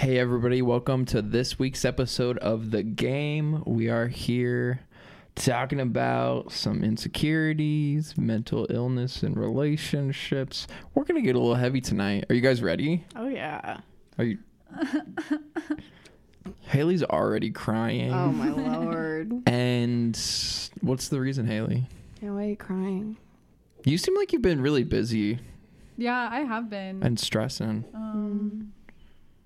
Hey, everybody, welcome to this week's episode of The Game. We are here talking about some insecurities, mental illness, and relationships. We're going to get a little heavy tonight. Are you guys ready? Oh yeah. Are you? Haley's already crying. Oh my lord. And what's the reason, Haley? Yeah, why are you crying? You seem like you've been really busy Yeah, I have been. and stressing. Um,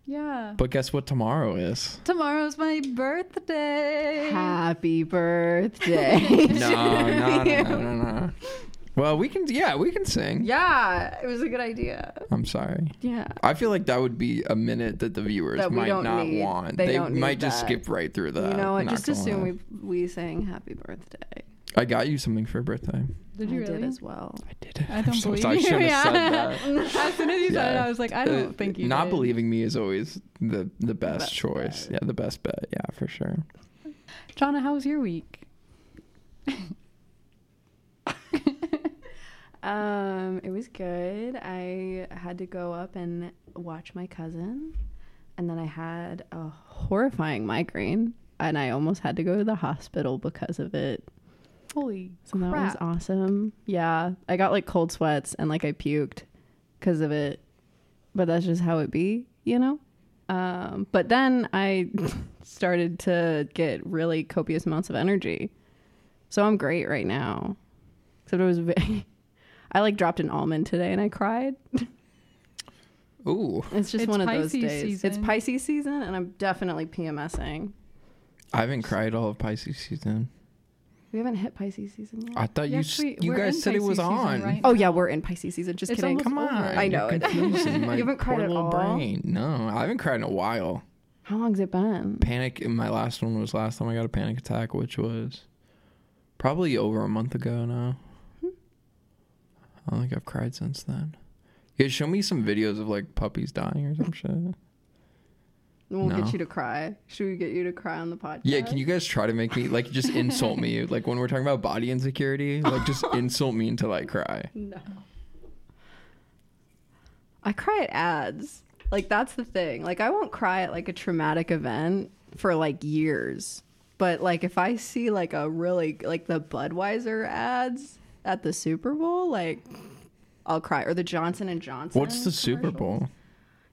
yeah. But guess what tomorrow is? Tomorrow's my birthday. Happy birthday. No, no, no, no, no, no. Well, we can, yeah, we can sing. yeah, it was a good idea. I'm sorry. Yeah. I feel like that would be a minute that the viewers That we might don't not need. want. They They, don't need might just that. skip right through that. you know what? not Just gonna assume lie. we we sang happy birthday. I got you something for your birthday. Did I you really? did as well. I did. I don't so, believe I you. should have Yeah. said that. as soon as you said it, I was like, I Uh, don't think you Not did. believing me is always the the best, best choice. bet. Yeah, the best bet. Yeah, for sure. Jonna, how was your week? Um, it was good. I had to go up and watch my cousin, and then I had a horrifying migraine, and I almost had to go to the hospital because of it. Holy So that was awesome. Yeah, I got like cold sweats and like I puked because of it, but that's just how it be, you know. Um, but then I started to get really copious amounts of energy, so I'm great right now. Except it was very. I like dropped an almond today and I cried. Ooh, It's just It's one of those Pisces days. It's. Pisces season, and I'm definitely PMSing. I haven't cried all of Pisces season. We haven't hit Pisces season yet. I thought you yes, we, you we're guys in said it was Pisces season on. right oh yeah, we're in Pisces season. Just It's kidding. almost Come on, over. I know you're it. confusing my You haven't cried poor at little all? brain. No, I haven't cried in a while. How long's it been? Panic. My last one was last time I got a panic attack, which was probably over a month ago now. Hmm. I don't think I've cried since then. You guys show me some videos of like puppies dying or some shit. We'll No. get you to cry. Should we get you to cry on the podcast? Yeah, can you guys try to make me like just insult me? Like when we're talking about body insecurity, like just insult me until I cry. No. I cry at ads. Like that's the thing. Like I won't cry at like a traumatic event for like years. But like if I see like a really like the Budweiser ads at the Super Bowl, like I'll cry or the Johnson and Johnson. What's the Super. Bowl?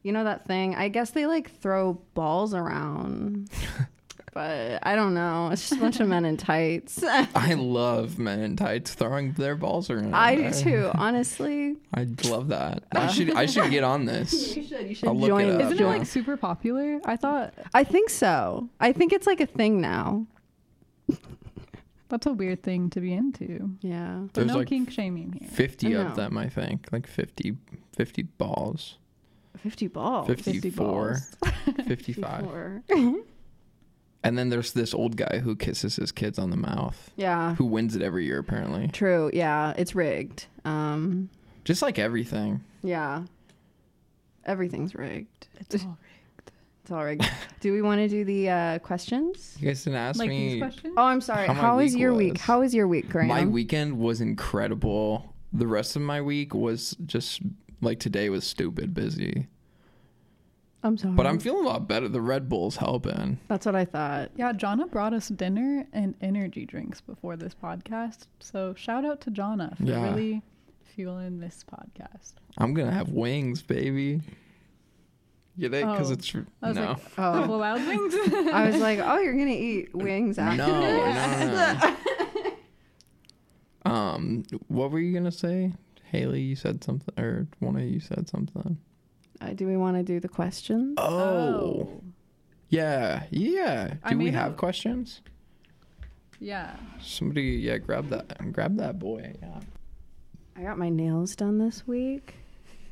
You know that thing? I guess they like throw balls around. but I don't know. It's just a bunch of men in tights. I love men in tights throwing their balls around. I do too, honestly. I love that. I should I should get on this. You should. You should I'll look join it up. Isn't it like super popular? I thought I think so. I think it's like a thing now. that's a weird thing to be into. Yeah. But There's no like kink shaming here. 50 of them, I think. Like 50 50 balls. 50 balls. 54, 55. 54. And then there's this old guy who kisses his kids on the mouth, yeah. who wins it every year apparently. True. Yeah. It's rigged. Um, Just like everything. yeah. Everything's rigged. It's all rigged. It's all rigged. do we want to do the uh, questions? You guys didn't ask like me. these questions. Oh, I'm sorry. How my How is week your week? was. How is your week, Graham? My weekend was incredible. The rest of my week was just like today was stupid busy. I'm sorry. But I'm feeling a lot better. The Red Bull's helping. That's what I thought. Yeah, Jonna brought us dinner and energy drinks before this podcast. So shout out to Jonna for Yeah. really fueling this podcast. I'm gonna have wings, baby. Get it? Because Oh. it's I no. like, Oh. Buffalo Wild Wings. I was like, oh, you're going to eat wings no, after no, this? no, no. um, what were you gonna say, Haley? You said something, or one of you said something. Uh, do we want to do the questions? Oh, yeah, yeah. I Do we made have a- questions? Yeah. Somebody, yeah, grab that, grab that boy. Yeah. I got my nails done this week.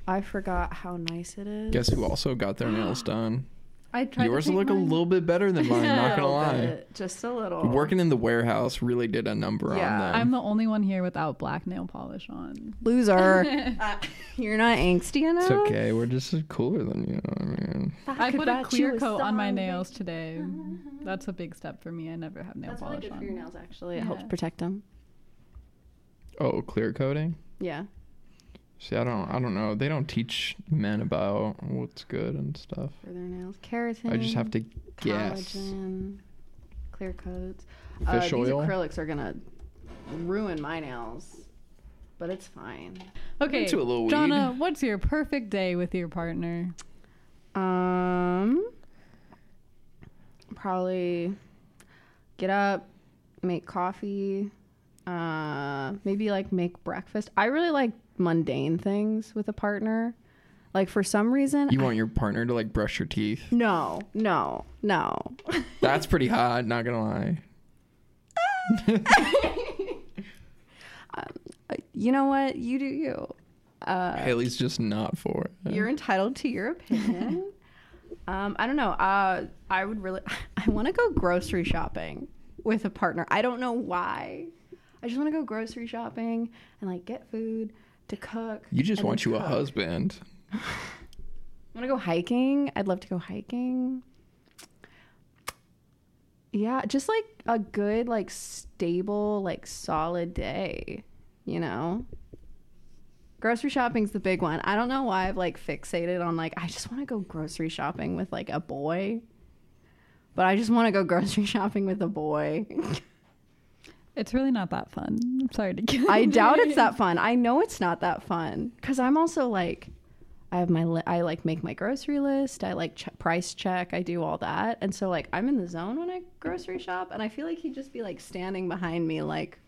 I forgot how nice it is. Guess who also got their nails done? I tried Yours to paint look a little bit better than mine. not gonna lie. bit, just a little. Working in the warehouse really did a number Yeah, on them. I'm the only one here without black nail polish on. loser. Uh, you're not angsty enough. It's okay. We're just cooler than you. I mean, I put a clear coat on my nails today. That's a big step for me. I never have nail That's really polish good for your nails. Actually, it helps protect them. oh, clear coating. Yeah. See, I don't, I don't know. They don't teach men about what's good and stuff. for their nails. Keratin. I just have to guess. collagen, clear coats. Fish uh, These oil. acrylics are gonna ruin my nails, but it's fine. Okay, Into a little weed. Jonna, what's your perfect day with your partner? Um, probably get up, make coffee, uh, maybe like make breakfast. I really like mundane things with a partner. Like for some reason, You I- want your partner to like brush your teeth? no, no, no. That's pretty hot. Not gonna lie. you know what? You do you. Uh, Haley's just not for it. You're entitled to your opinion. um, I don't know. Uh, I would really. I want to go grocery shopping with a partner. I don't know why. I just want to go grocery shopping and like get food to cook. You just want you a husband. I want to go hiking. I'd love to go hiking. Yeah, just like a good, like stable, like solid day, you know? Grocery shopping's the big one. I don't know why I've like fixated on like I just want to go grocery shopping with like a boy. But I just want to go grocery shopping with a boy. It's really not that fun. I'm sorry to get. I doubt it's that fun. I know it's not that fun cuz I'm also like I have my li- I like make my grocery list. I like ch- price check. I do all that. And so like I'm in the zone when I grocery shop and I feel like he'd just be like standing behind me like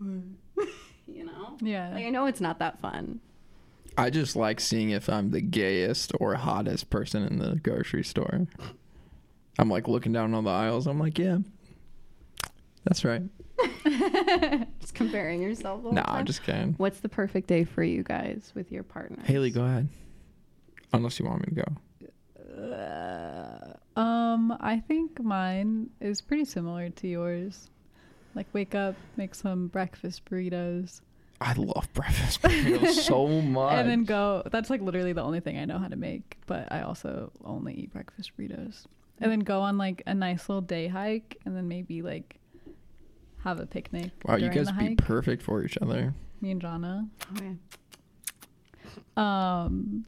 you know? Yeah. Like I know it's not that fun. I just like seeing if I'm the gayest or hottest person in the grocery store. I'm like looking down all the aisles. I'm like, yeah, that's right. Just comparing yourself. the whole Nah. I'm just kidding. What's the perfect day for you guys with your partner? Haley, go ahead. Unless you want me to go. Uh, um, I think mine is pretty similar to yours. Like wake up, make some breakfast burritos, I love breakfast burritos so much. and then go. That's like literally the only thing I know how to make. But I also only eat breakfast burritos, and then go on like a nice little day hike, and then maybe like have a picnic. wow, you guys the be perfect for each other. Me and Jana. Okay. Um,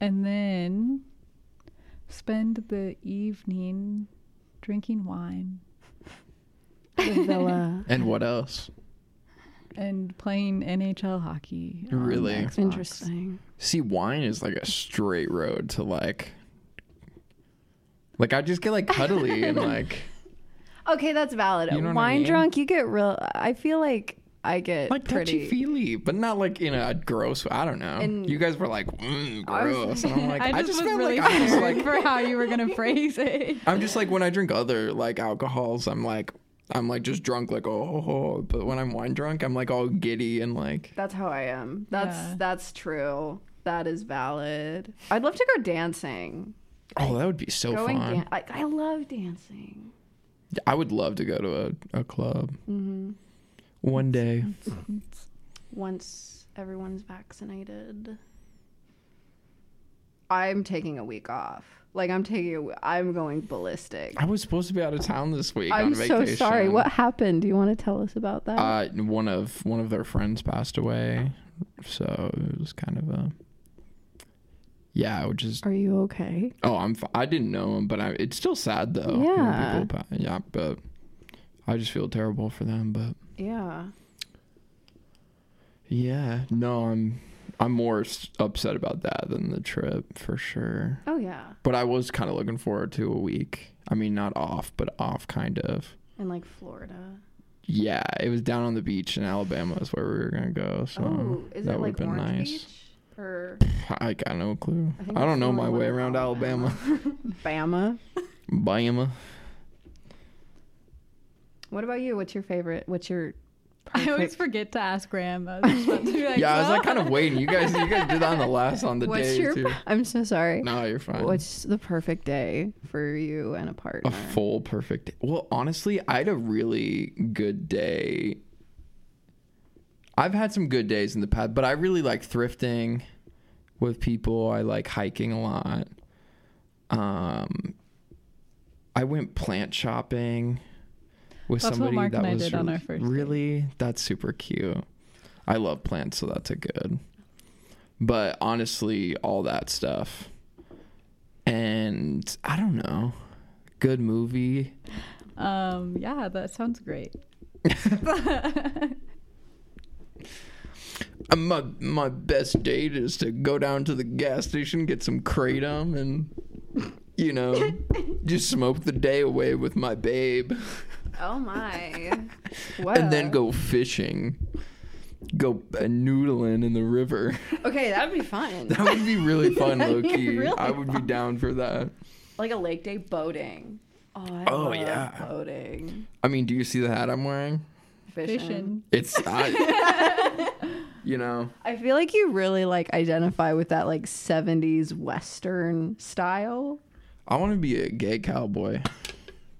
and then spend the evening drinking wine The villa. And what else? and playing NHL hockey. on Really? Interesting. See, wine is like a straight road to like. Like I just get like cuddly and like Okay, that's valid. You know what I Wine mean? drunk, you get real. I feel like I get like pretty. touchy feely, but not like in a gross. I don't know. And- you guys were like mm, I was- gross, and I'm like, I I just, was feel really like I'm just like for how you were gonna phrase it. I'm just like when I drink other like alcohols, I'm like I'm like just drunk like oh, but when I'm wine drunk, I'm like all giddy and like That's how I am. That's Yeah. that's true. That is valid. I'd love to go dancing. oh that would be so Going fun. dan- like I love dancing. I would love to go to a, a club hmm one day. Once everyone's vaccinated, I'm taking a week off. Like I'm taking. A, w- I'm going ballistic. I was supposed to be out of town this week I'm on so vacation. sorry. What happened? Do you want to tell us about that? Uh, one of one of their friends passed away, so it was kind of a. Yeah, I would just. Are you okay? Oh, I'm. I didn't know him, but I, it's still sad though. Yeah. people yeah, but I just feel terrible for them. But Yeah. yeah, no, I'm. I'm more upset about that than the trip for sure. Oh yeah. But I was kind of looking forward to a week. I mean, not off, but off, kind of. In like Florida. Yeah, it was down on the beach in Alabama is where we were gonna go. So oh, is that it like would've been Orange nice. Beach or I got no clue. I I, don't know my way around Alabama. Bama? Bama. What about you? What's your favorite? What's your I always forget to ask Graham. I was just about to be like, yeah, I was like kind of waiting. You guys, you guys did that on the last on the What's day your? too. I'm so sorry. No, you're fine. What's the perfect day for you and a partner? a full perfect? Well, honestly, I had a really good day. I've had some good days in the past, but I really like thrifting with people. I like hiking a lot. Um, I went plant shopping with That's somebody that was did on really, our first really that's super cute. I love plants, so that's a good. But honestly, all that stuff. And I don't know. Good movie. Um, yeah, that sounds great. Uh, My my best date is to go down to the gas station, get some kratom, and you know, just smoke the day away with my babe, Oh my. and then go fishing, go uh, noodling in the river. Okay, that'd be fun. That would be really fun, Loki. really I would be down for that. like a lake day boating. Oh, I Oh, yeah. boating. I mean, do you see the hat I'm wearing? Fishing. Fishing. It's, I, you know, I feel like you really like identify with that like 70s western style. I want to be a gay cowboy.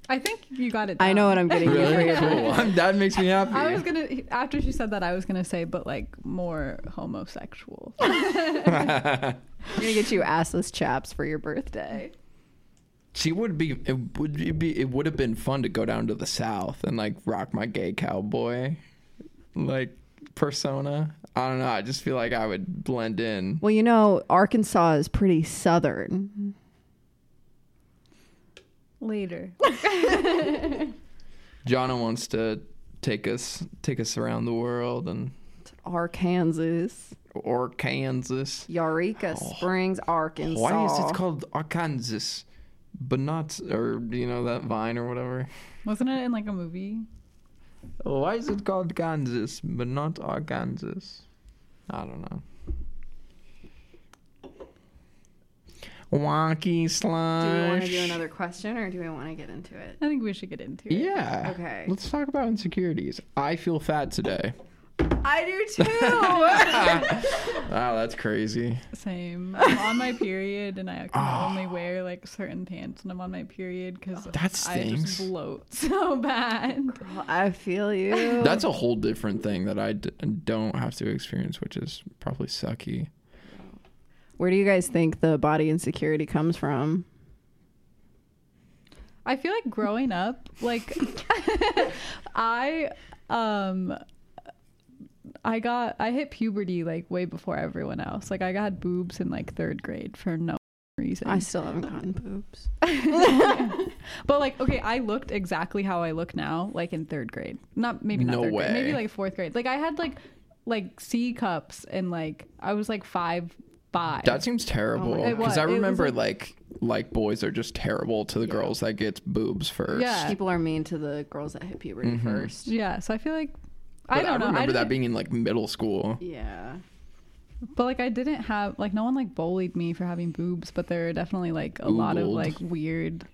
I think you got it. I know what I'm getting you Really your cool. I'm- that makes me happy. I was gonna after she said that I was gonna say, but like more homosexual. I'm gonna get you assless chaps for your birthday. She would be. It would be. It would have been fun to go down to the south and like rock my gay cowboy, like persona. I don't know. I just feel like I would blend in. Well, you know, Arkansas is pretty southern. Later. Jonna wants to take us take us around the world and Arkansas, or Kansas. Eureka oh, Springs, Arkansas. Why is it called Arkansas, but not or you know that vine or whatever? Wasn't it in like a movie? Why is it called Kansas but not Arkansas? I don't know. Wonky slime. Do we want to do another question or do we want to get into it? I think we should get into it. Yeah. Okay. Let's talk about insecurities. I feel fat today. I do too. Wow, that's crazy. Same. I'm on my period and I can only wear like certain pants when I'm on my period because That I just bloat so bad. I feel you. That's a whole different thing that I d- don't have to experience, which is probably sucky. Where do you guys think the body insecurity comes from? I feel like growing up, like I um I got I hit puberty like way before everyone else. Like I got boobs in like third grade for no reason. I still haven't gotten boobs. but like okay, I looked exactly how I look now, like in third grade. Not maybe not No third grade, maybe like fourth grade. Like I had like like C cups and like I was like five five. That seems terrible. It Because was. I It was remember like- like like boys are just terrible to the girls that gets boobs first. Yeah. People are mean to the girls that hit puberty Mhm. first. yeah, so I feel like But I don't know. remember that didn't- being in like middle school. Yeah. But like I didn't have like no one like bullied me for having boobs, but there are definitely like a lot of like weird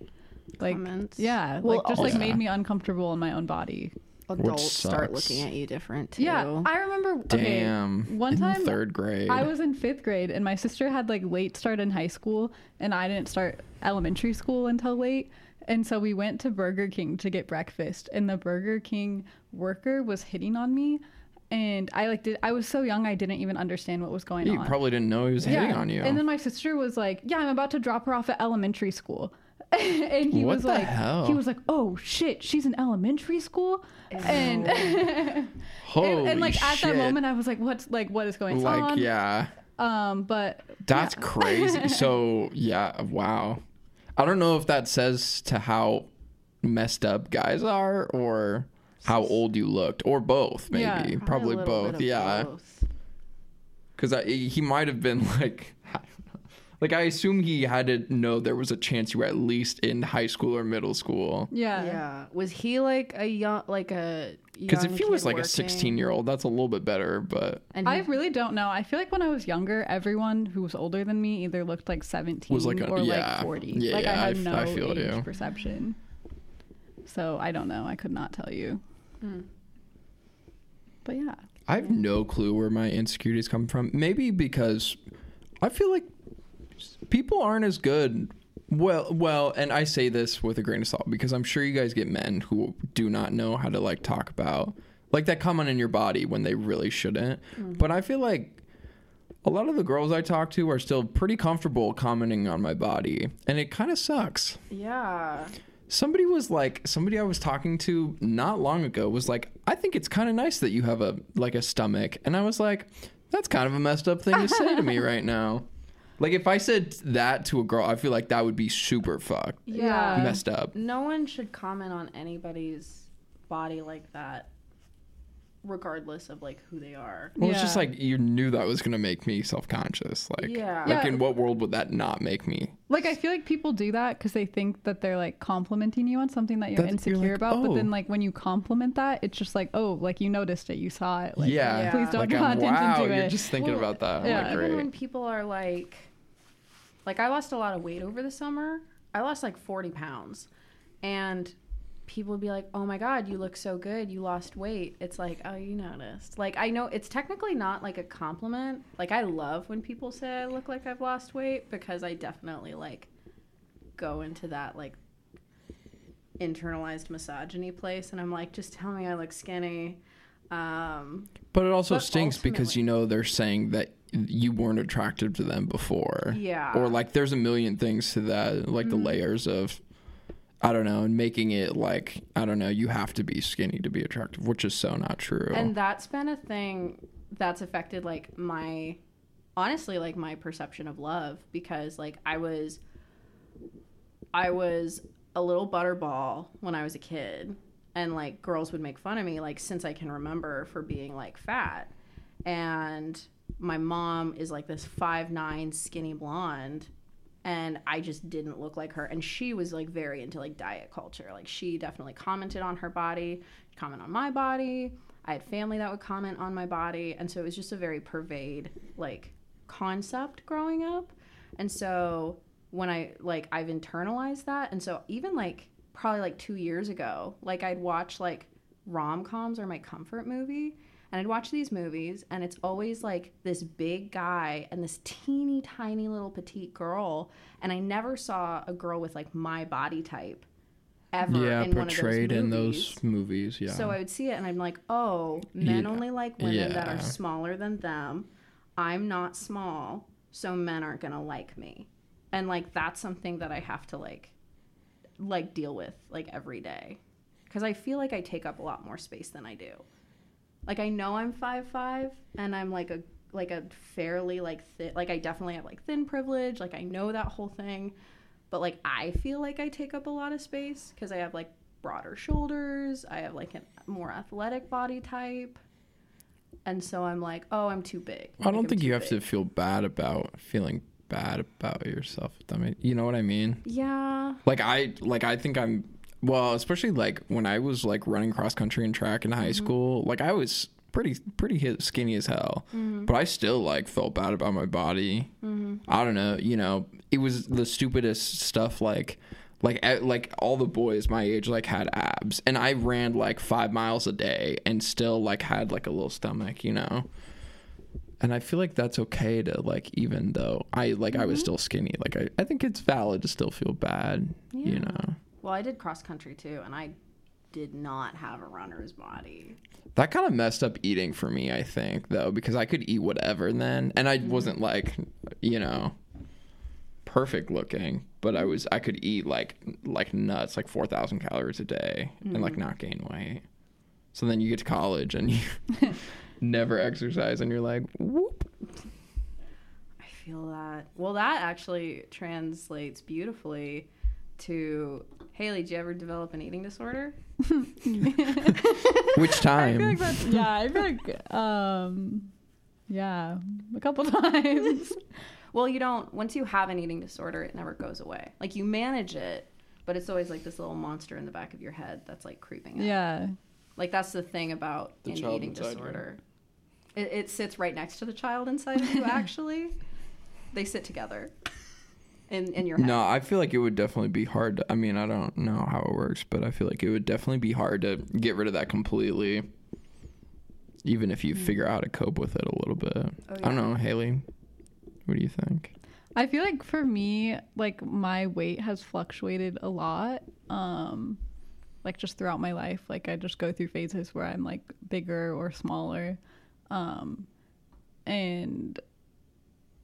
like Comments. yeah, Well, like just like made me uncomfortable in my own body. Adults start looking at you different too. Yeah, I remember okay, Damn. one in time third grade. I was in 5th grade and my sister had like late start in high school and I didn't start elementary school until late. And so we went to Burger King to get breakfast and the Burger King worker was hitting on me and I like did I was so young I didn't even understand what was going you on. You probably didn't know he was hitting on you. And then my sister was like, "Yeah, I'm about to drop her off at elementary school." and he What was like, hell? he was like, "Oh shit, she's in elementary school." And, and Holy and like at shit. that moment, I was like, "What's like what is going like on?" yeah, Um, but that's yeah. crazy. So yeah, wow. I don't know if that says to how messed up guys are or how old you looked or both maybe Yeah. probably, a little bit both of yeah because he might have been like I like i assume he had to know there was a chance you were at least in high school or middle school yeah, Yeah. Was he like a young, like a? because if he was kid like a 16 year old that's a little bit better but and I really don't know. I feel like when I was younger, everyone who was older than me either looked like 17 Was like a- or yeah. like 40. Yeah, like yeah, I I had f- no I feel age you. perception. So I don't know. I could not tell you. Hmm. But yeah. I have no clue where my insecurities come from. Maybe because I feel like people aren't as good. Well, well, and I say this with a grain of salt because I'm sure you guys get men who do not know how to like talk about like that comment in your body when they really shouldn't. But I feel like a lot of the girls I talk to are still pretty comfortable commenting on my body, and it kind of sucks. Yeah. Somebody was like, somebody I was talking to not long ago was like, I think it's kind of nice that you have a like a stomach, and I was like, that's kind of a messed up thing to say to me right now. Like if I said that to a girl, I feel like that would be super fucked, Yeah. messed up. No one should comment on anybody's body like that, regardless of like who they are. Well, it's just like you knew that was gonna make me self conscious. Like, Yeah. like Yeah. in what world would that not make me? Like I feel like people do that because they think that they're like complimenting you on something that you're That you're insecure like, about. But oh. then like when you compliment that, it's just like, oh, like you noticed it, you saw it. Like, yeah, Yeah. Please don't like, draw I'm, attention wow, to you're it. just thinking Well, about that. I'm yeah. like, Even when people are like, like I lost a lot of weight over the summer. I lost like 40 pounds. And people would be like, oh my God, you look so good. You lost weight. It's like, oh, you noticed. Like, I know it's technically not like a compliment. Like, I love when people say I look like I've lost weight because I definitely like go into that like internalized misogyny place. And I'm like, just tell me I look skinny. Um, But it also But stings because you know they're saying that you weren't attractive to them before. Yeah. Or like there's a million things to that, like the Mhm. layers of I don't know, and making it like I don't know, you have to be skinny to be attractive, which is so not true. And that's been a thing that's affected like my honestly like my perception of love because like I was I was a little butterball when I was a kid and like girls would make fun of me like since I can remember for being like fat. And my mom is like this five nine skinny blonde and I just didn't look like her. And she was like very into like diet culture. Like she definitely commented on her body, comment on my body. I had family that would comment on my body, and so it was just a very pervade like concept growing up. And so when I like I've internalized that, and so even like probably like two years ago, like I'd watch like rom coms or my comfort movie, and I'd watch these movies, and it's always like this big guy and this teeny tiny little petite girl, and I never saw a girl with like my body type ever yeah, in one of those portrayed in those movies, yeah. So I would see it and I'm like, oh, men Yeah. only like women that are smaller than them. I'm not small, so men aren't gonna like me. And like that's something that I have to like like deal with like every day. Cause I feel like I take up a lot more space than I do. Like I know I'm five five and I'm like a like a fairly like thin like I definitely have like thin privilege, like I know that whole thing. But like I feel like I take up a lot of space because I have like broader shoulders. I have like a more athletic body type. And so I'm like, oh, I'm too big. I Like, don't I'm think you have to feel bad about feeling bad about yourself. I mean, you know what I mean? Yeah. Like I like I think I'm well, especially like when I was like running cross country and track in Mm-hmm. high school, like I was pretty pretty skinny as hell. But I still like felt bad about my body. Mm-hmm. I don't know, you know, it was the stupidest stuff like like like all the boys my age like had abs and I ran like 5 miles a day and still like had like a little stomach, you know. And I feel like that's okay to like even though I like I was Mm-hmm. still skinny, like I, I think it's valid to still feel bad, Yeah. you know. Well, I did cross country too, and I did not have a runner's body. That kind of messed up eating for me, I think, though, because I could eat whatever then, and I Mm-hmm. wasn't like, you know, perfect looking, but I was I could eat like like nuts, like four thousand calories a day, and Mm-hmm. like not gain weight. So then you get to college and you never exercise, and you're like, whoop. I feel that. Well, that actually translates beautifully to Haley. Do you ever develop an eating disorder? Which I time? feel like that's yeah. I feel like um, yeah, a couple times. Well, you don't. Once you have an eating disorder, it never goes away. Like you manage it, but it's always like this little monster in the back of your head that's like creeping. Up. yeah, Like that's the thing about The an eating disorder. It, it sits right next to the child inside of you. Actually, they sit together in in your head. No, I feel like it would definitely be hard. To, I mean, I don't know how it works, but I feel like it would definitely be hard to get rid of that completely. Even if you figure out how to cope with it a little bit. Oh, I don't know, Haley. What do you think? I feel like for me, like my weight has fluctuated a lot. Um, like just throughout my life, like I just go through phases where I'm like bigger or smaller. Um, and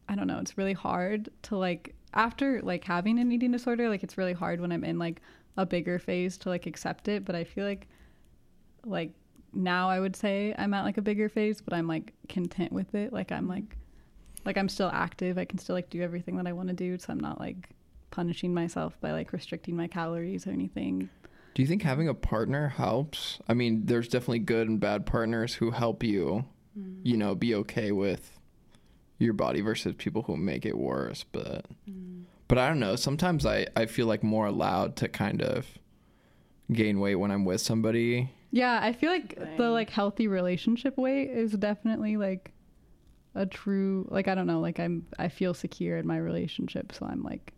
I don't know, it's really hard to like after like having an eating disorder, like it's really hard when I'm in like a bigger phase to like accept it, but I feel like like now I would say I'm at like a bigger phase, but I'm like content with it. Like I'm like like I'm still active. I can still like do everything that I want to do, so I'm not like punishing myself by like restricting my calories or anything. Do you think having a partner helps? I mean, there's definitely good and bad partners who help you, Mm. you know, be okay with your body versus people who make it worse. But, Mm. but I don't know. Sometimes I, I feel like more allowed to kind of gain weight when I'm with somebody. Yeah, I feel like the like healthy relationship weight is definitely like a true like I don't know, like I'm I feel secure in my relationship, so I'm like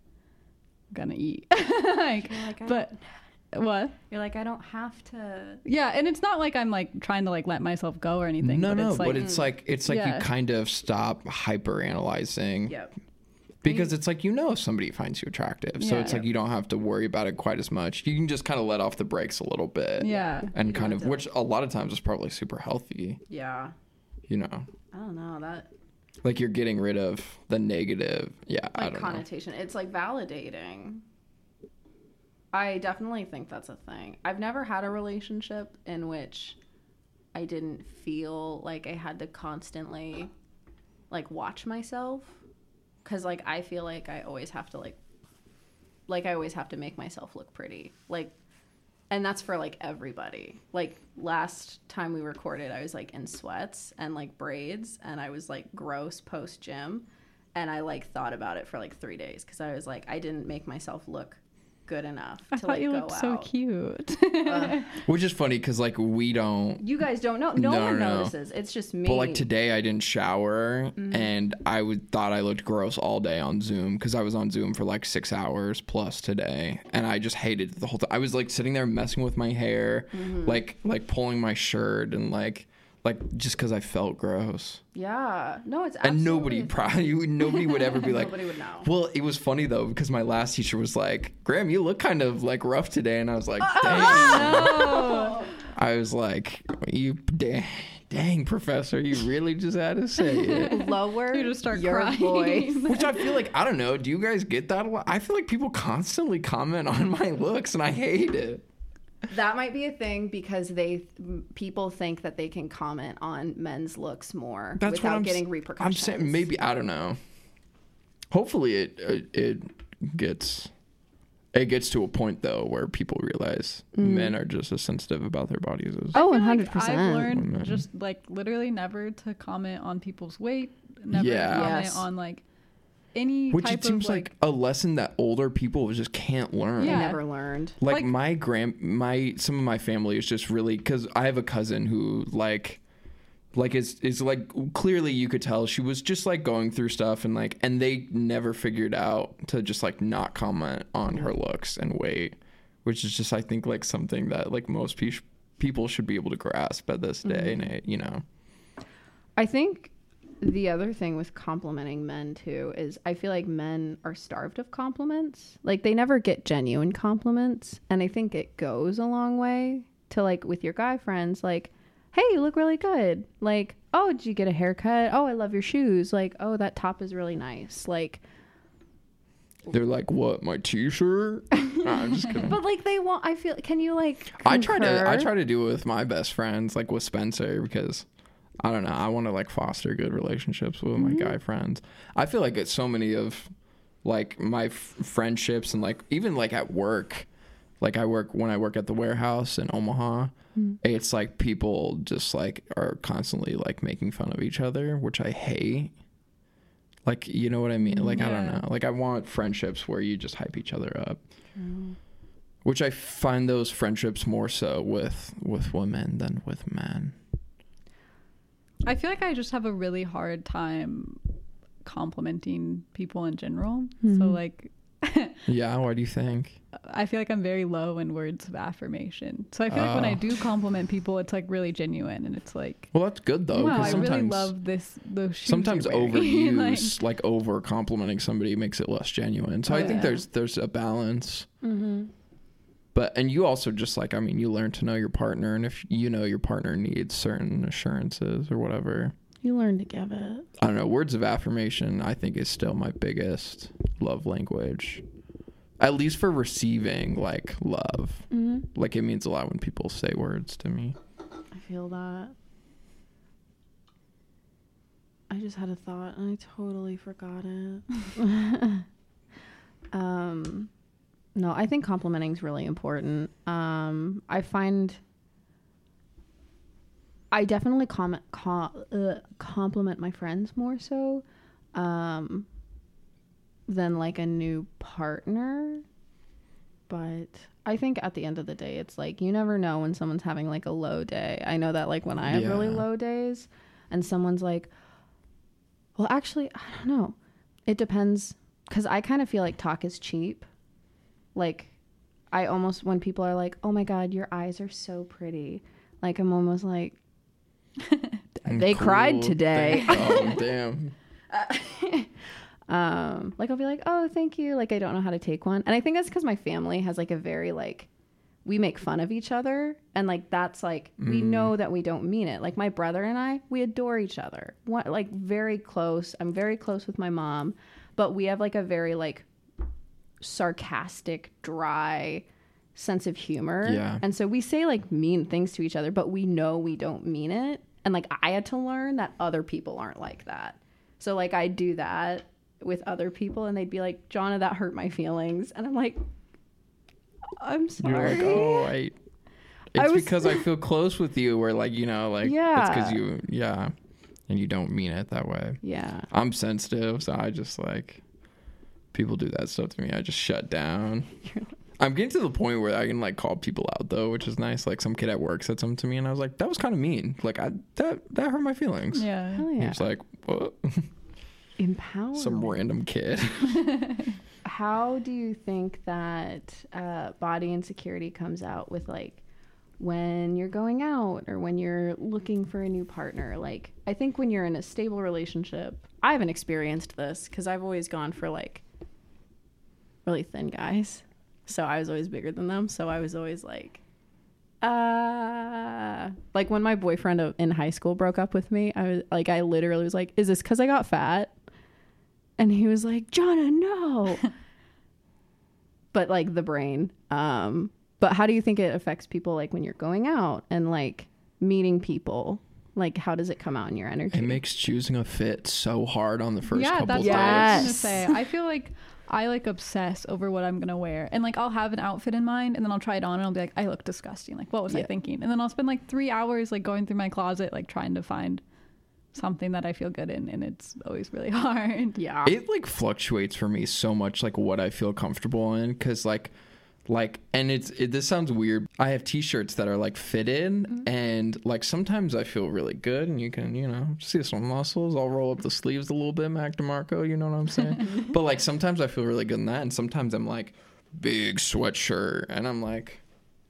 gonna eat. like You're like, I but what? You're like, I don't have to. Yeah, and it's not like I'm like trying to like let myself go or anything. no, but no, it's like but it's like it's like Yeah. you kind of stop hyper analyzing Yep. because it's like you know if somebody finds you attractive, so Yeah. it's like you don't have to worry about it quite as much. You can just kind of let off the brakes a little bit. yeah. and You kind of to, which a lot of times is probably super healthy Yeah. you know I don't know that like you're getting rid of the negative yeah i don't know connotation. It's like validating. I definitely think that's a thing. I've never had a relationship in which I didn't feel like I had to constantly like watch myself cuz like I feel like I always have to like like I always have to make myself look pretty. Like and that's for like everybody. Like last time we recorded, I was like in sweats and like braids and I was like gross post gym and I like thought about it for like 3 days cuz I was like I didn't make myself look good enough I to thought like you go looked so cute. Uh, which is funny because like we don't you guys don't know. No, No, one no. notices. It's just me. but like today i didn't shower Mm-hmm. and i would thought i looked gross all day on zoom because i was on zoom for like six hours plus today and i just hated the whole time i was like sitting there messing with my hair Mm-hmm. like like pulling my shirt and like like just because i felt gross Yeah. No, it's and nobody probably nobody would ever be like Nobody would know. Well, it was funny though because my last teacher was like, "Graham, you look kind of like rough today," and I was like, "Dang." oh. I was like, "You dang, dang, professor, you really just had to say it." Lower You just start your crying. voice. Which I feel like I don't know. Do you guys get that a lot? I feel like people constantly comment on my looks, and I hate it. That might be a thing because they people think that they can comment on men's looks more That's what without I'm, getting repercussions. I'm saying maybe I don't know. Hopefully, it it, it gets. It gets to a point though where people realize mm. men are just as sensitive about their bodies as Oh, I feel like 100%. I've learned Women. just like literally never to comment on people's weight, never Yeah. comment Yes. on like any Which type it seems of like, a lesson that older people just can't learn. They never learned. Like, Like- my grand, my some of my family is just really because I have a cousin who like, like is is like clearly you could tell she was just like going through stuff and like and they never figured out to just like not comment on her mm-hmm. looks and weight, which is just I think like something that like most pe- people should be able to grasp at this day mm-hmm. and age, you know. I think the other thing with complimenting men too is I feel like men are starved of compliments. Like they never get genuine compliments, and I think it goes a long way to like with your guy friends like hey, you look really good. Like, oh, did you get a haircut? Oh, I love your shoes. Like, oh, that top is really nice. Like, They're like, "What? My T-shirt?" No, I'm just kidding. but like they want. I feel. Can you like? I try to I try to do it with my best friends, like with Spencer, because I don't know. I want to like foster good relationships with my mm-hmm. guy friends. I feel like it's so many of like my f- friendships and like even like at work. Like I work when I work at the warehouse in Omaha. Mm-hmm. It's like people just like are constantly like making fun of each other, which I hate. Like you know what I mean? Like I don't know. Like I want friendships where you just hype each other up which I find those friendships more so with with women than with men. I feel like I just have a really hard time complimenting people in general. So like Yeah, what do you think? I feel like I'm very low in words of affirmation. So I feel like when I Oh. do compliment people, it's like really genuine and it's like, Well, that's good though, wow, because I sometimes really love this. Those shoes sometimes overuse, Like, like, over complimenting somebody makes it less genuine. So I think Yeah. there's there's a balance. Mm-hmm. But and you also just like I mean you learn to know your partner, and if you know your partner needs certain assurances or whatever, You learn to give it. I don't know. Words of affirmation I think is still my biggest love language. At least for receiving like love. hmm Like it means a lot when people say words to me. I feel that. I just had a thought and I totally forgot it. um, no, I think complimenting is really important. Um, I find I definitely comment com- uh, compliment my friends more so um, than like a new partner. But I think at the end of the day, it's like you never know when someone's having like a low day. I know that like when I have really low days and someone's like, well, actually, I don't know. It depends because I kind of feel like talk is cheap. Like, I almost, when people are like, oh my God, your eyes are so pretty, like, I'm almost like, They cried today. oh damn. um like i'll be like oh thank you like i don't know how to take one and i think that's because my family has like a very like we make fun of each other and like that's like we Mm. know that we don't mean it like my brother and i we adore each other what like very close i'm very close with my mom but we have like a very like sarcastic dry sense of humor Yeah. and so we say like mean things to each other but we know we don't mean it and like i had to learn that other people aren't like that so like I do that with other people and they'd be like, Jonna, that hurt my feelings. And I'm like, I'm sorry. You're like, oh, I. I It's was- because I feel close with you, where like you know, like yeah. it's because you, yeah, and you don't mean it that way. Yeah. I'm sensitive, so I just like people do that stuff to me. I just shut down. I'm getting to the point where I can like call people out though, which is nice. Like some kid at work said something to me, and I was like, "That was kind of mean. Like I that that hurt my feelings." Yeah. Hell He yeah. was like, "What?" Empower. some random kid. How do you think that uh, body insecurity comes out with like when you're going out or when you're looking for a new partner? Like, I think when you're in a stable relationship, I haven't experienced this because I've always gone for like really thin guys. So I was always bigger than them. So I was always like, uh, like when my boyfriend in high school broke up with me, I was like, I literally was like, is this because I got fat? And he was like, Jonna, no. but like the brain. Um, but how do you think it affects people like when you're going out and like meeting people? Like, how does it come out in your energy? it makes choosing a fit so hard on the first yeah, couple that's days. what I was gonna say. I feel like I like obsess over what I'm gonna wear, and like I'll have an outfit in mind, and then I'll try it on, and I'll be like, I look disgusting. Like, what was I thinking? And then I'll spend like three hours like going through my closet, like trying to find something that I feel good in, and it's always really hard. yeah. it like fluctuates for me so much like what i feel comfortable in because like like and it's it, this sounds weird. I have t-shirts that are like fitted Mm-hmm. and like sometimes i feel really good and you can you know see some muscles. I'll roll up the sleeves a little bit mac demarco you know what i'm saying? But like sometimes i feel really good in that and sometimes i'm like big sweatshirt and i'm like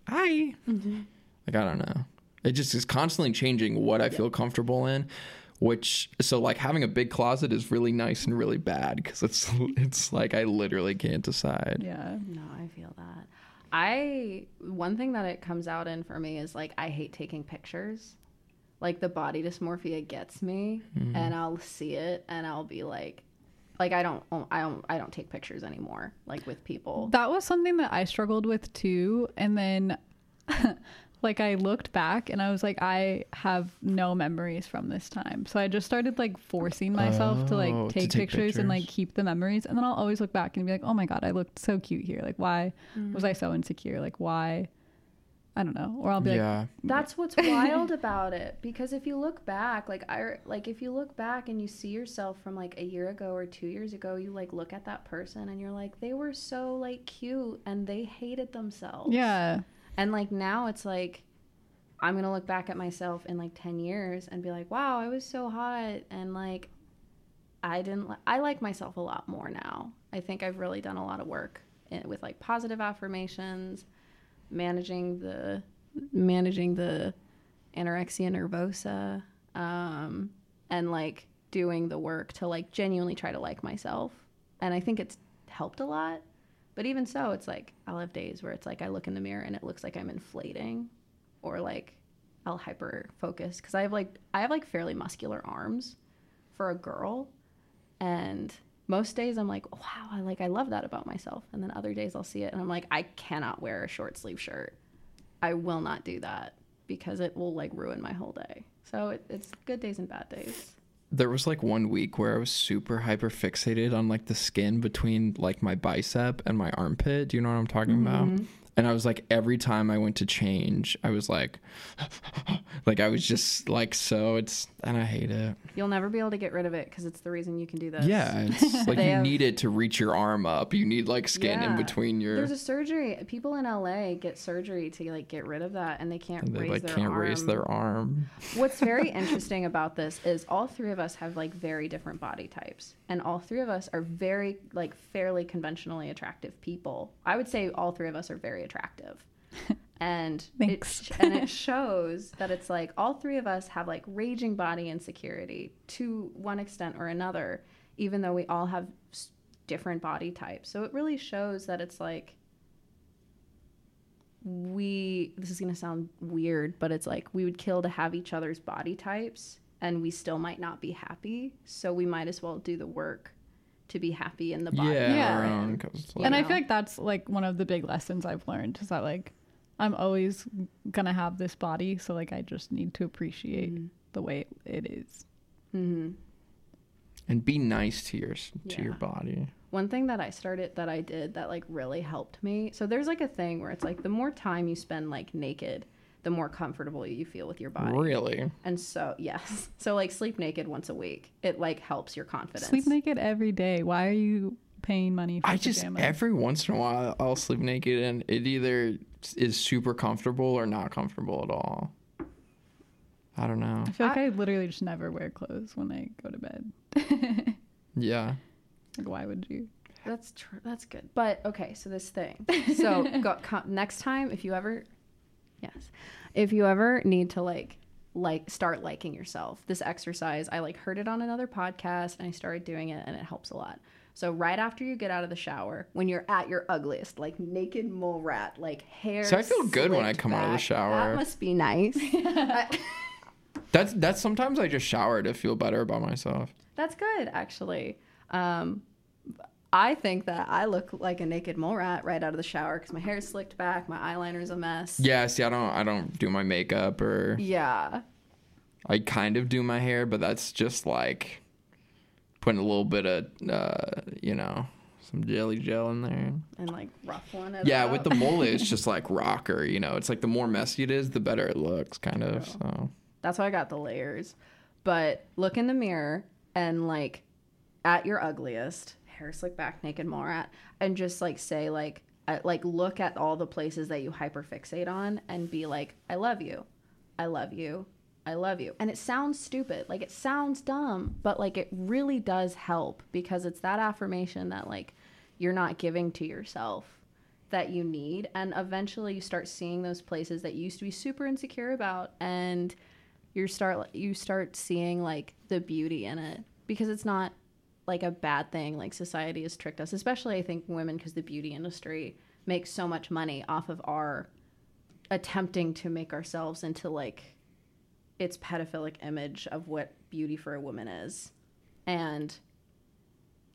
hi. Mm-hmm. like i don't know. It just is constantly changing what i feel comfortable in which so like having a big closet is really nice and really bad because it's it's like i literally can't decide Yeah. No, I feel that. I one thing that it comes out in for me is like I hate taking pictures. Like the body dysmorphia gets me mm-hmm. and I'll see it and I'll be like like I don't I don't I don't take pictures anymore like with people. That was something that I struggled with too. And then, like, I looked back and I was like, I have no memories from this time. So I just started like forcing myself to Oh, like to take, take pictures, and like keep the memories. And then I'll always look back and be like, oh my God, I looked so cute here. Like, why was I mm. so insecure? Like, why? I don't know. Or I'll be like, That's what's wild about it because if you look back, like I like if you look back and you see yourself from like a year ago or 2 years ago, you like look at that person and you're like they were so like cute and they hated themselves. yeah. And like now it's like I'm going to look back at myself in like 10 years and be like, "Wow, I was so hot." And like I didn't li- I like myself a lot more now. I think I've really done a lot of work in, with like positive affirmations, managing the managing the anorexia nervosa um and like doing the work to like genuinely try to like myself. And I think it's helped a lot. But even so, it's like I'll have days where it's like I look in the mirror and it looks like I'm inflating or like I'll hyper focus cuz I have like I have like fairly muscular arms for a girl and most days I'm like, wow, I like I love that about myself. And then other days I'll see it and I'm like, I cannot wear a short sleeve shirt. I will not do that because it will like ruin my whole day. So it, it's good days and bad days. There was like one week where I was super hyper fixated on like the skin between like my bicep and my armpit. Do you know what I'm talking about? Mm-hmm. And I was like, every time I went to change, I was like, like I was just like, so it's, and I hate it. You'll never be able to get rid of it because it's the reason you can do this. Yeah, it's like you have- need it to reach your arm up. You need like skin in between your. There's a surgery. People in LA get surgery to like get rid of that, and they can't and they raise like their can't arm. raise their arm. What's very interesting about this is all three of us have like very different body types, and all three of us are very like fairly conventionally attractive people. I would say all three of us are very attractive, and Thanks. it and it shows that it's like all three of us have like raging body insecurity to one extent or another, even though we all have different body types. So it really shows that it's like we this is going to sound weird but it's like we would kill to have each other's body types and we still might not be happy so we might as well do the work to be happy in the body Yeah, Yeah. our own, 'cause it's like- and I feel like that's like one of the big lessons I've learned is that like I'm always gonna have this body, so like I just need to appreciate Mm-hmm. the way it is. hmm and be nice to your to your body. one thing that i started that i did that like really helped me so there's like a thing where it's like the more time you spend like naked the more comfortable you feel with your body Really? and so yes so like sleep naked once a week it like helps your confidence Sleep naked every day. Why are you paying money for I just every once in a while I'll sleep naked and it either is super comfortable or not comfortable at all. I don't know. I feel like I, literally just never wear clothes when I go to bed. Yeah. Like why would you? That's true. That's good. But okay, so this thing. So go, co- next time, if you ever, yes, if you ever need to like like start liking yourself, this exercise, I like heard it on another podcast and I started doing it and it helps a lot. So right after you get out of the shower, when you're at your ugliest, like naked mole rat, like hair. So I feel good when I slicked come out of the shower. That must be nice. That's that's sometimes I just shower to feel better about myself. That's good, actually. Um, I think that I look like a naked mole rat right out of the shower because my hair is slicked back, my eyeliner's a mess. Yeah, see I don't I don't do my makeup or Yeah. I kind of do my hair, but that's just like putting a little bit of uh, you know, some jelly gel in there. And like ruffling it. Yeah, up. with the mole, it's just like rocker. You know, it's like the more messy it is, the better it looks, kind of. So That's why I got the layers. But look in the mirror and like at your ugliest, hair slicked back, naked mole rat, and just like say like uh, like look at all the places that you hyperfixate on and be like, I love you, I love you, I love you. And it sounds stupid, like it sounds dumb, but like it really does help because it's that affirmation that like you're not giving to yourself that you need. And eventually you start seeing those places that you used to be super insecure about and you start you start seeing like the beauty in it because it's not like a bad thing like society has tricked us especially i think women because the beauty industry makes so much money off of our attempting to make ourselves into like its pedophilic image of what beauty for a woman is. And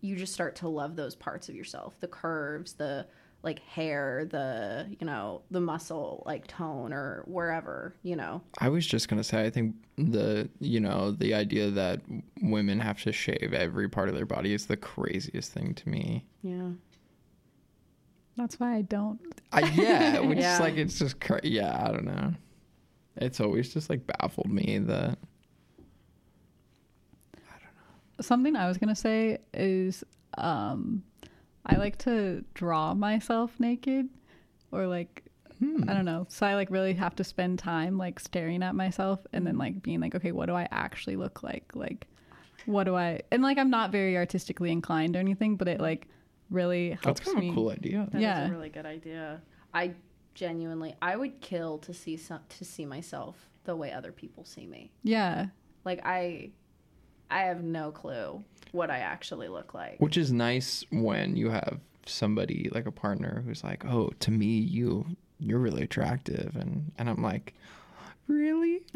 you just start to love those parts of yourself the curves the like hair the you know the muscle like tone or wherever you know I was just gonna say, I think the you know the idea that women have to shave every part of their body is the craziest thing to me. yeah That's why I don't. I, yeah, which Yeah. is like it's just cra- yeah, I don't know. It's always just like baffled me that I don't know. Something I was gonna say is um I like to draw myself naked or like hmm, I don't know. So I like really have to spend time like staring at myself and then like being like, okay, what do I actually look like? Like what do I and like I'm not very artistically inclined or anything, but it like really helps. that's helps kind of me. a cool idea. That is Yeah. a really good idea. I genuinely, I would kill to see some, to see myself the way other people see me. Yeah. Like I, I have no clue what I actually look like. Which is nice when you have somebody like a partner who's like, "Oh, to me, you you're really attractive," and and I'm like, "Really?"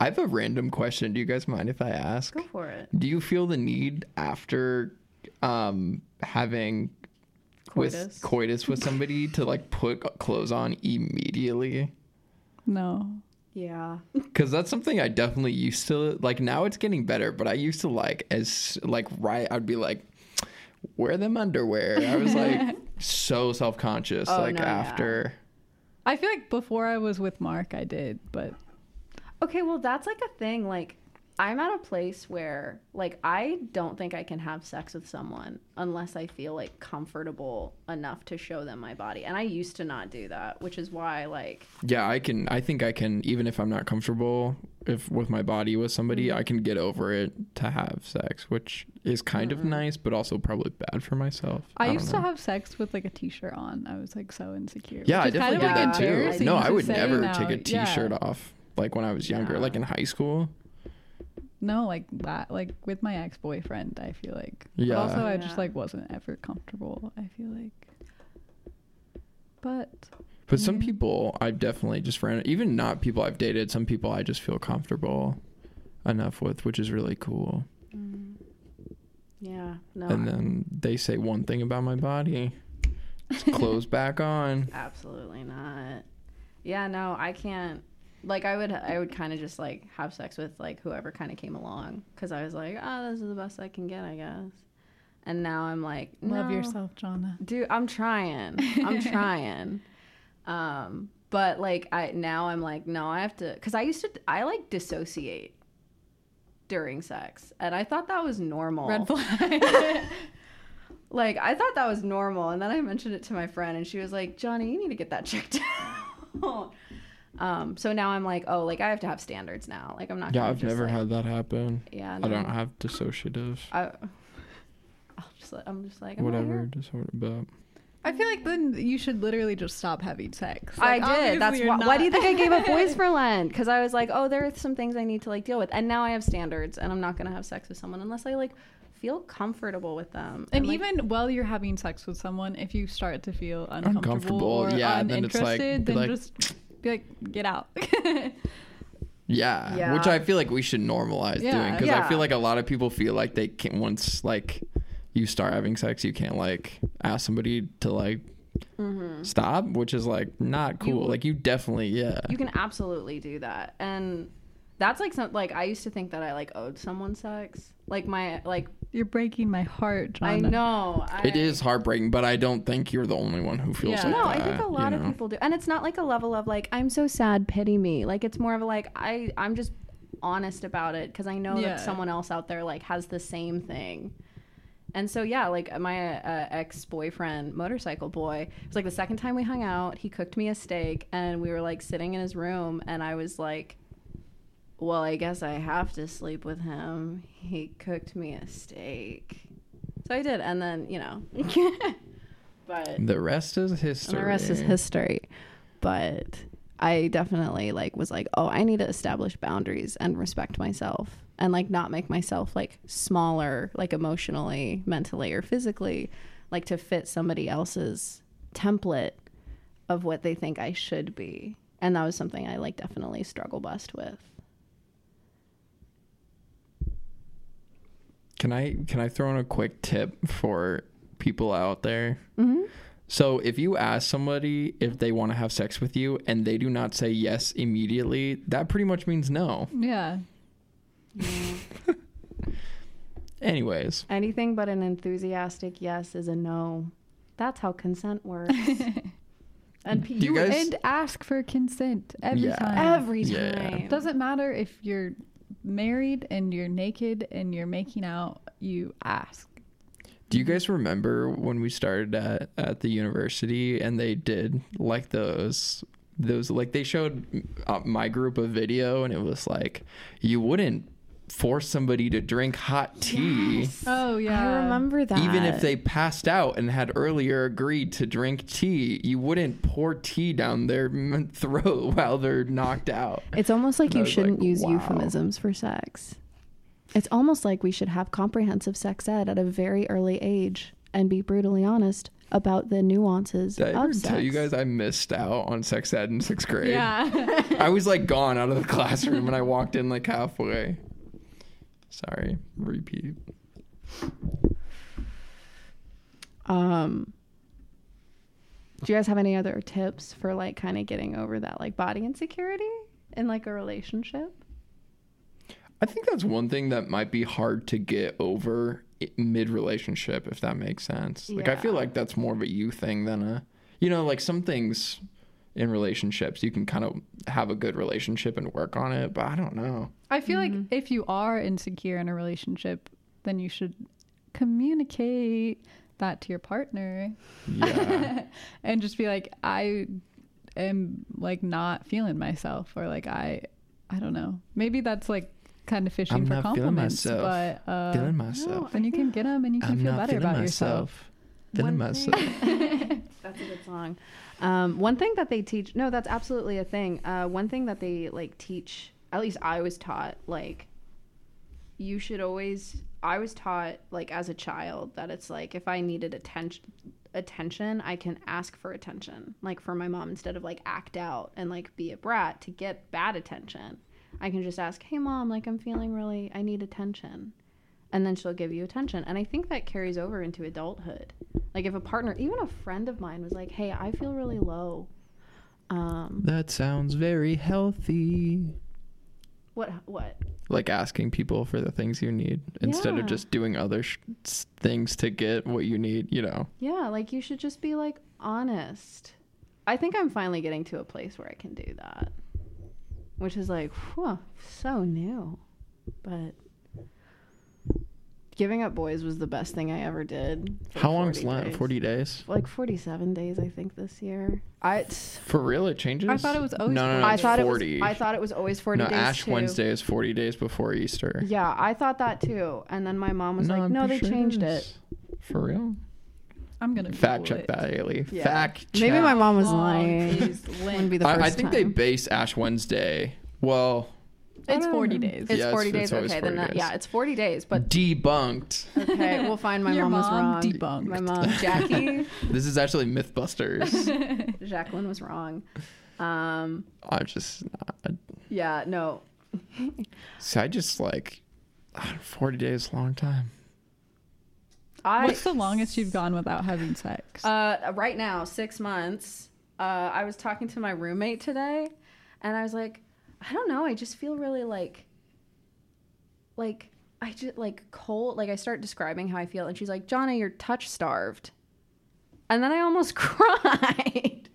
I have a random question. Do you guys mind if I ask? Go for it. Do you feel the need after um having Coitus. with coitus with somebody to like put clothes on immediately? No. Yeah. Because that's something I definitely used to like. Now it's getting better, but I used to like as like right. I'd be like, wear them underwear. I was like so self conscious. Oh, like no, yeah. after. I feel like before I was with Mark, I did, but Okay, well that's like a thing. Like I'm at a place where like I don't think I can have sex with someone unless I feel like comfortable enough to show them my body. And I used to not do that, which is why like Yeah, I can. I think I can. Even if I'm not comfortable, if with my body with somebody, Mm-hmm. I can get over it to have sex, which is kind of nice, but also probably bad for myself. I, don't used to have sex with like a t-shirt on. I was like so insecure. Yeah, I which is kind definitely of, did like, that too. No, I would never now. take a Yeah. t-shirt off. Like when I was younger, Yeah. like in high school. No, like that, like with my ex-boyfriend, I feel like. Yeah. But also, I just like wasn't ever comfortable. I feel like. But But some people I've definitely just ran even not people I've dated, some people I just feel comfortable enough with, which is really cool. mm, yeah, no. And then they say one thing about my body. It's clothes back on. Absolutely not. Yeah, no, I can't. Like I would, I would kind of just like have sex with like whoever kind of came along because I was like, oh, this is the best I can get, I guess. And now I'm like, love yourself, Jonna. dude. I'm trying. I'm trying. Um, but like I now I'm like, no, I have to because I used to I like dissociate during sex, and I thought that was normal. Red flag. Like I thought that was normal, and then I mentioned it to my friend, and she was like, "Johnny, you need to get that checked out." Um, so now I'm like, oh, like I have to have standards now. Like I'm not. Yeah, gonna I've just, never like- had that happen. Yeah, I don't have dissociative I, I'll just, like- I'm just like I'm whatever disorder, but I feel like then you should literally just stop having sex. I did. That's why. you're Why do you think I gave up boys for Lent? Because I was like, oh, there are some things I need to like deal with, and now I have standards, and I'm not gonna have sex with someone unless I like feel comfortable with them. And like, even while you're having sex with someone, if you start to feel uncomfortable, Uncomfortable, or yeah, then it's like- uninterested, then like- just be like, get out. yeah, Yeah. which I feel like we should normalize Yeah. doing because I Yeah. feel like a lot of people feel like they can't once like you start having sex, you can't like ask somebody to like mhm. stop, which is like not cool. You- like you definitely, yeah, you can absolutely do that, and that's like some like I used to think that I like owed someone sex. Like my like you're breaking my heart, John. I know I, it is heartbreaking, but I don't think you're the only one who feels Yeah. like No, that. I think a lot of know? people do, and it's not like a level of like I'm so sad, pity me. Like it's more of a like I I'm just honest about it because I know Yeah. that someone else out there like has the same thing. And so yeah, like my uh, ex boyfriend, motorcycle boy, it was like the second time we hung out. He cooked me a steak, and we were like sitting in his room, and I was like, "Well, I guess I have to sleep with him." He cooked me a steak, so I did, and then you know, but The rest is history. the rest is history. But I definitely like was like, oh, I need to establish boundaries and respect myself and like not make myself like smaller, like emotionally, mentally, or physically, like to fit somebody else's template of what they think I should be. And that was something I like definitely struggle best with. Can I can I throw in a quick tip for people out there? Mm-hmm. So if you ask somebody if they want to have sex with you and they do not say yes immediately, that pretty much means no. Yeah. Anyways, Anything but an enthusiastic yes is a no. That's how consent works. and pe- Do you guys- and ask for consent every Yeah. time. every Yeah. time. Doesn't matter if you're married and you're naked and you're making out. You ask. do you guys remember when we started at, at the university and they did like those those like they showed uh, my group a video and it was like you wouldn't force somebody to drink hot tea Yes. Oh yeah. I remember that. Even if they passed out and had earlier agreed to drink tea, you wouldn't pour tea down their throat while they're knocked out. It's almost like And you shouldn't like, use wow. euphemisms for sex. It's almost like we should have comprehensive sex ed at a very early age and be brutally honest, about the nuances Did I ever of sex. tell you guys I missed out on sex ed in sixth grade? Yeah. I was like gone out of the classroom and I walked in like halfway. Sorry, repeat. Um, do you guys have any other tips for like kind of getting over that like body insecurity in like a relationship? I think that's one thing that might be hard to get over mid relationship, if that makes sense. Like, I feel like that's more of a you thing than a, you know, like some things in relationships, you can kind of have a good relationship and work on it, but I don't know. I feel Mm-hmm. like if you are insecure in a relationship, then you should communicate that to your partner Yeah. and just be like, I am like not feeling myself, or like I, I don't know. Maybe that's like kind of fishing I'm for not feeling compliments, myself. but uh, Feeling myself. then you can get them and you can I'm feel not better feeling about yourself. myself. Feeling myself. That's a good song. Um, one thing that they teach, no, that's absolutely a thing. Uh, one thing that they like teach, at least I was taught, like, you should always, I was taught, like, as a child, that it's like if I needed attention, attention, I can ask for attention, like for my mom, instead of like act out and like be a brat to get bad attention. I can just ask, hey, mom, like, I'm feeling really, I need attention. And then she'll give you attention. And I think that carries over into adulthood. Like if a partner, even a friend of mine was like, "Hey, I feel really low." Um, That sounds very healthy. What what? Like asking people for the things you need instead Yeah. of just doing other sh- things to get what you need, you know. Yeah, like you should just be like honest. I think I'm finally getting to a place where I can do that. Which is like, whew, so new. But giving up boys was the best thing I ever did. How long's 40 Lent? days. 40 days? Like 47 days I think this year. I For real, it changes? I thought it was always no, no, no, I thought 40. it was I thought it was always 40 no, days Ash too. Wednesday is 40 days before Easter. Yeah, I thought that too. And then my mom was like, I'm "No, they sure changed it." is. For real? I'm gonna Fact check it. that, Haley. Yeah. Fact check. Maybe my mom was Long lying. is Wouldn't be the first I, I think they base Ash Wednesday. Well, It's 40 days. It's Yeah, 40 it's- days. it's always okay, 40 then that, days. yeah, it's 40 days. But debunked. okay, we'll find my Your mom, was mom wrong. debunked. My mom, Jackie, This is actually Mythbusters. Jacqueline was wrong. Um, I'm just not. yeah, no. See, I just like 40 days, is a long time. I What's the longest you've gone without having sex? Uh, right now, six months. Uh, I was talking to my roommate today, and I was like, I don't know. I just feel really like, like I just like cold. Like I start describing how I feel, and she's like, Jonna, you're touch starved, and then I almost cried.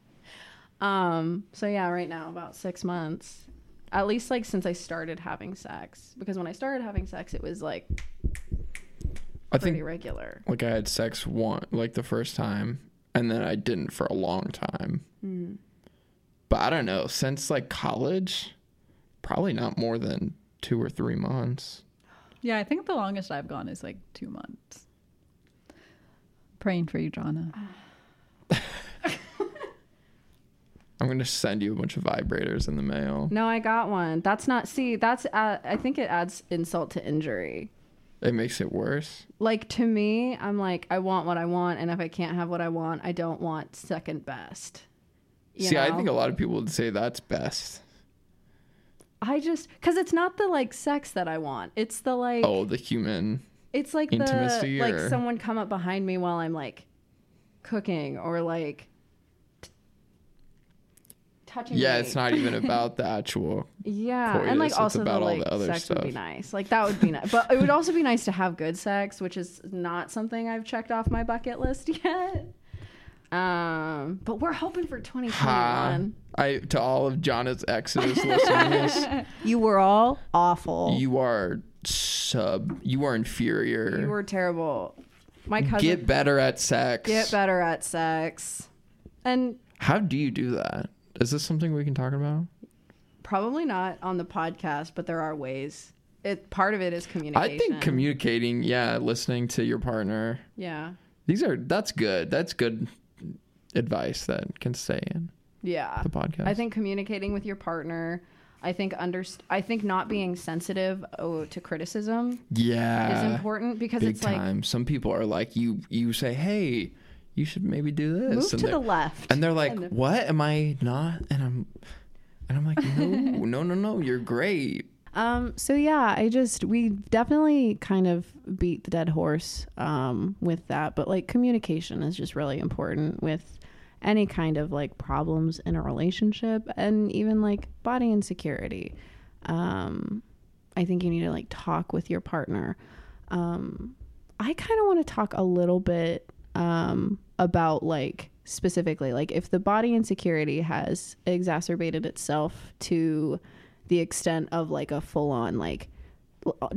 um. So yeah, right now about six months, at least like since I started having sex. Because when I started having sex, it was like I pretty think regular. like I had sex one like the first time, and then I didn't for a long time. Mm. But I don't know. Since like college, probably not more than two or three months. yeah, I think the longest I've gone is like two months. Praying for you, Jonna. I'm gonna send you a bunch of vibrators in the mail. No, I got one. That's not. See, that's. Uh, I think it adds insult to injury. It makes it worse. Like to me, I'm like, I want what I want, and if I can't have what I want, I don't want second best. You See, I think a lot of people would say that's best. I just because it's not the like sex that I want. It's the like. Oh, the human. It's like intimacy the like someone come up behind me while I'm like cooking or like t- touching. Yeah, me. it's not even about the actual. Yeah, coitus, and like it's also the about all like the other sex would be stuff. nice. Like that would be nice, but it would also be nice to have good sex, which is not something I've checked off my bucket list yet. Um, but we're hoping for Ha! 2021. I to all of Jonna's exes listening to this, You were all awful. You, you are sub. You are inferior. You were terrible. My cousin Get better at sex. get better at sex, and How do you do that? Is this something we can talk about? probably not on the podcast, but there are ways. It part of it is communication. I think communicating, yeah, listening to your partner. Yeah, These are that's good. That's good advice that can stay in yeah. the podcast. I think communicating with your partner. I think under. I think not being sensitive oh, to criticism yeah is important because big it's like. Some people are like you. You say, "Hey, you should maybe do this. Move and to they're- the left. and they're like, And "What? Am I not?" And I'm, and I'm like, "No, no, no, no. You're great." Um, so yeah, I just we definitely kind of beat the dead horse um with that, but like communication is just really important with any kind of like problems in a relationship and even like body insecurity. Um I think you need to like talk with your partner. Um I kind of want to talk a little bit um about like specifically like if the body insecurity has exacerbated itself to the extent of like a full on like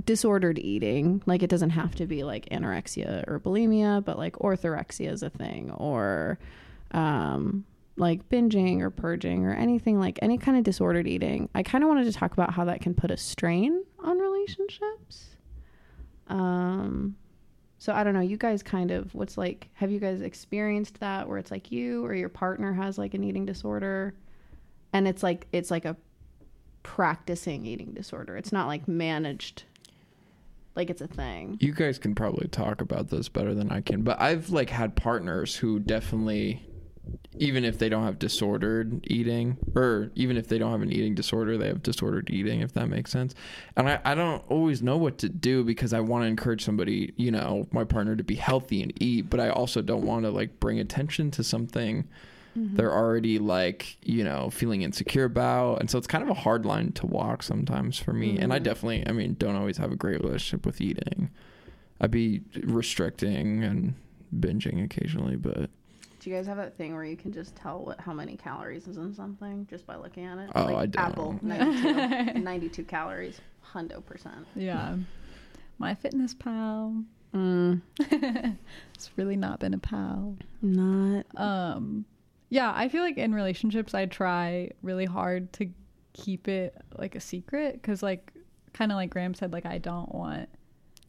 disordered eating like it doesn't have to be like anorexia or bulimia but like orthorexia is a thing or um like binging or purging or anything like any kind of disordered eating i kind of wanted to talk about how that can put a strain on relationships um so i don't know you guys kind of what's like have you guys experienced that where it's like you or your partner has like an eating disorder and it's like it's like a practicing eating disorder. It's not like managed like it's a thing. You guys can probably talk about this better than I can, but I've like had partners who definitely even if they don't have disordered eating or even if they don't have an eating disorder, they have disordered eating if that makes sense. And I, I don't always know what to do because I want to encourage somebody, you know, my partner to be healthy and eat, but I also don't want to like bring attention to something mm-hmm. they're already like you know feeling insecure about. And so it's kind of a hard line to walk sometimes for me. And i mm-hmm. definitely i mean don't always have a great relationship with eating. I'd be restricting and binging occasionally but Do you guys have that thing where you can just tell what how many calories is in something just by looking at it? Oh, like I don't. Apple 92, 92 calories, hundo percent. Yeah. My fitness pal. Mm, It's really not been a pal. not Um yeah, I feel like in relationships I try really hard to keep it like a secret cuz like kind of like Graham said like I don't want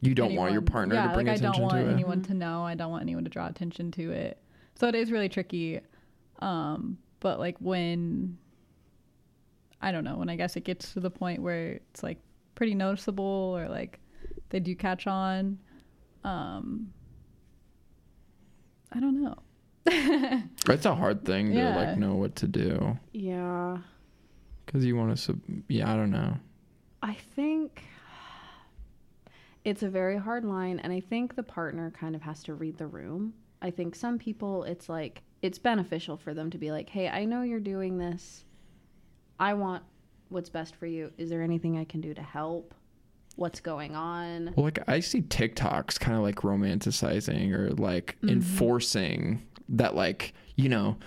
you don't want your partner yeah, to bring like attention I don't want to it anyone to know. I don't want anyone to draw attention to it. So it is really tricky. Um, but like when I don't know, when I guess it gets to the point where it's like pretty noticeable or like they do catch on. Um, I don't know. it's a hard thing to Yeah. like know what to do yeah. because you want to sub- yeah i don't know I think it's a very hard line, and I think the partner kind of has to read the room. I think some people, it's like, it's beneficial for them to be like, hey, I know you're doing this. I want what's best for you. Is there anything I can do to help? What's going on? Well, like I see TikToks kind of like romanticizing or like Mm-hmm. enforcing that, like, you know,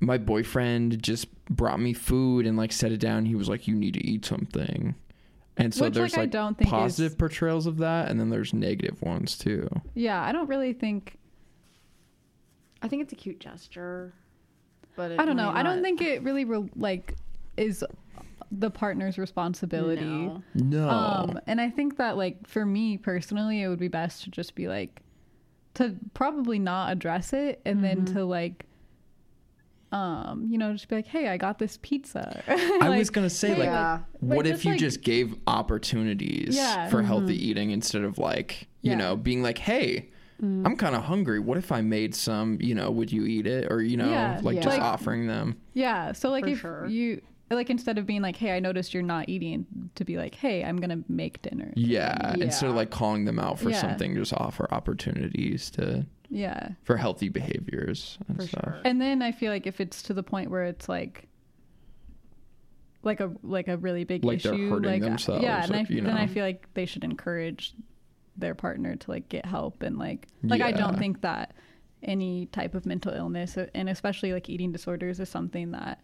my boyfriend just brought me food and like set it down. He was like, you need to eat something. And so Which, there's like, I like, don't think is- positive portrayals of that. And then there's negative ones too. Yeah, I don't really think I think it's a cute gesture, but it I don't know. might I don't think it really re- like is the partner's responsibility. No. No. Um, and I think that like for me personally, it would be best to just be like to probably not address it and then Mm-hmm. to like um, you know, just be like, Hey, I got this pizza. I was going to say, hey, like, Yeah. like, what if just, you like- just gave opportunities Yeah. for healthy Mm-hmm. eating instead of like, you Yeah. know, being like, hey, Mm. I'm kind of hungry. What if I made some, you know, would you eat it? Or, you know, Yeah. like Yeah. just Like- offering them. Yeah. So like For if sure. you like instead of being like, Hey, I noticed you're not eating to be like, Hey, I'm gonna make dinner. Yeah, instead of like calling them out for Yeah. something, just offer opportunities to Yeah. for healthy behaviors and For stuff. sure. And then I feel like if it's to the point where it's like like a like a really big Like they're issue, hurting like uh, themselves, yeah, and or, I, you then I feel like they should encourage their partner to like get help and like like I don't think that any type of mental illness uh, and especially like eating disorders is something that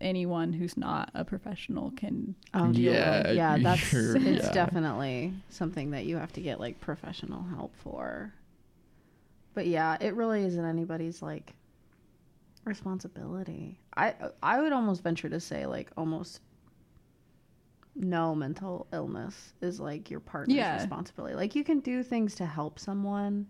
anyone who's not a professional can Oh, deal Yeah, with. yeah, that's you're- it's yeah. definitely something that you have to get like professional help for. But yeah, it really isn't anybody's like responsibility. I I would almost venture to say like almost no mental illness is like your partner's Yeah. responsibility. Like you can do things to help someone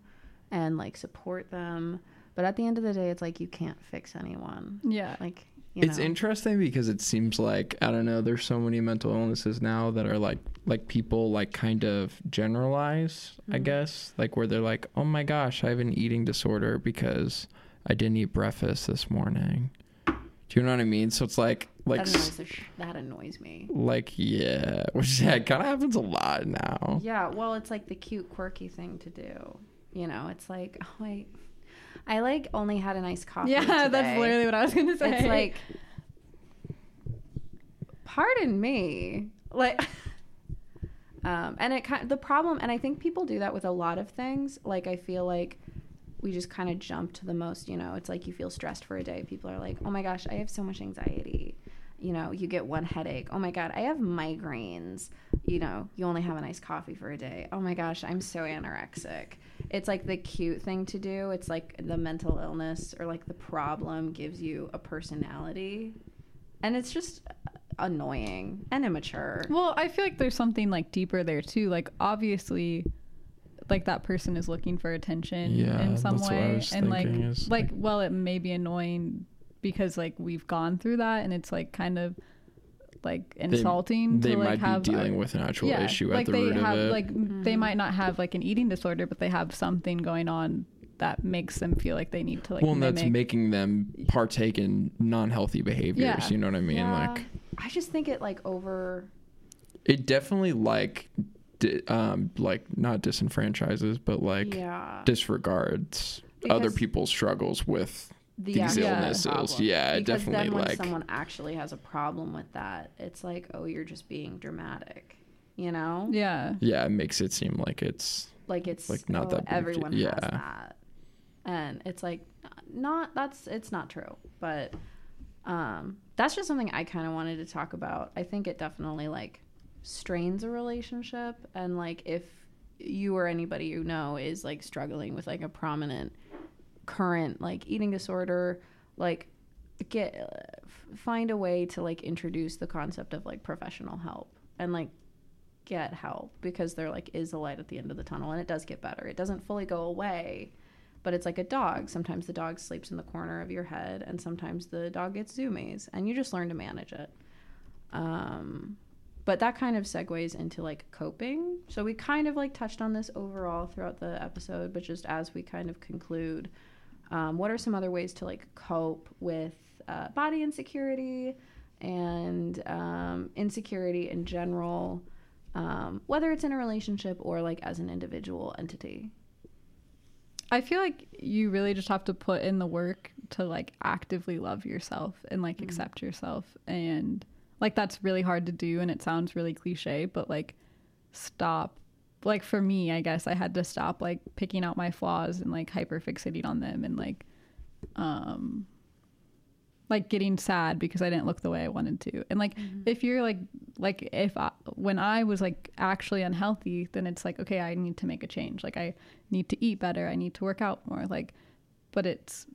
and like support them, but at the end of the day it's like you can't fix anyone. yeah Like You it's know? interesting because it seems like I don't know. There's so many mental illnesses now that are like like people like kind of generalize. I Mhm. guess like where they're like, oh my gosh, I have an eating disorder because I didn't eat breakfast this morning. Do you know what I mean? So it's like like that annoys, the sh- that annoys me. like yeah, which yeah, kind of happens a lot now. Yeah, well, it's like the cute, quirky thing to do. You know, it's like, oh, I, I like only had a nice coffee. Yeah, that's literally what I was gonna say. It's like, pardon me, like, um, and it kind of, the problem, and I think people do that with a lot of things. Like, I feel like we just kind of jump to the most. You know, it's like you feel stressed for a day. People are like, oh my gosh, I have so much anxiety. You know, you get one headache. Oh my god, I have migraines. You know, you only have an iced coffee for a day. Oh my gosh, I'm so anorexic. It's like the cute thing to do. It's like the mental illness or like the problem gives you a personality. And it's just annoying and immature. Well, I feel like there's something like deeper there too. Like obviously like that person is looking for attention Yeah, in some that's what I way was and like is, like like- well it may be annoying because like we've gone through that and it's like kind of like insulting They to like might have be dealing a- with an actual yeah, issue like at the they root have of it. like m they Mhm. might not have like an eating disorder but they have something going on that makes them feel like they need to like well, and that's making them partake in non-healthy behaviors. Yeah. You know what I mean? Yeah. Like I just think it like over it definitely like di- um like not disenfranchises but like yeah disregards other people's struggles with the these actual illnesses. problem. Yeah, it because definitely then when like someone actually has a problem with that, it's like, oh, you're just being dramatic, you know? yeah yeah, it makes it seem like it's Like it's Like, not oh, that big of a everyone has Yeah. that, and it's like not that's it's not true, but um, that's just something I kind of wanted to talk about. I think it definitely like strains a relationship, and like if you or anybody you know is like struggling with like a prominent current like eating disorder, like get find a way to like introduce the concept of like professional help and like get help because there like is a light at the end of the tunnel and it does get better. It doesn't fully go away, but it's like a dog. Sometimes the dog sleeps in the corner of your head and sometimes the dog gets zoomies and you just learn to manage it. Um but that kind of segues into like coping. So we kind of like touched on this overall throughout the episode, but just as we kind of conclude, um, what are some other ways to like cope with uh, body insecurity and um, insecurity in general, um, whether it's in a relationship or like as an individual entity? I feel like you really just have to put in the work to like actively love yourself and like Mhm. accept yourself and like that's really hard to do and it sounds really cliche but like stop like for me I guess I had to stop like picking out my flaws and like hyper fixating on them and like um like getting sad because I didn't look the way I wanted to. And like if you're like like if I, when I was like actually unhealthy, then it's like okay, I need to make a change. Like I need to eat better, I need to work out more. Like but it's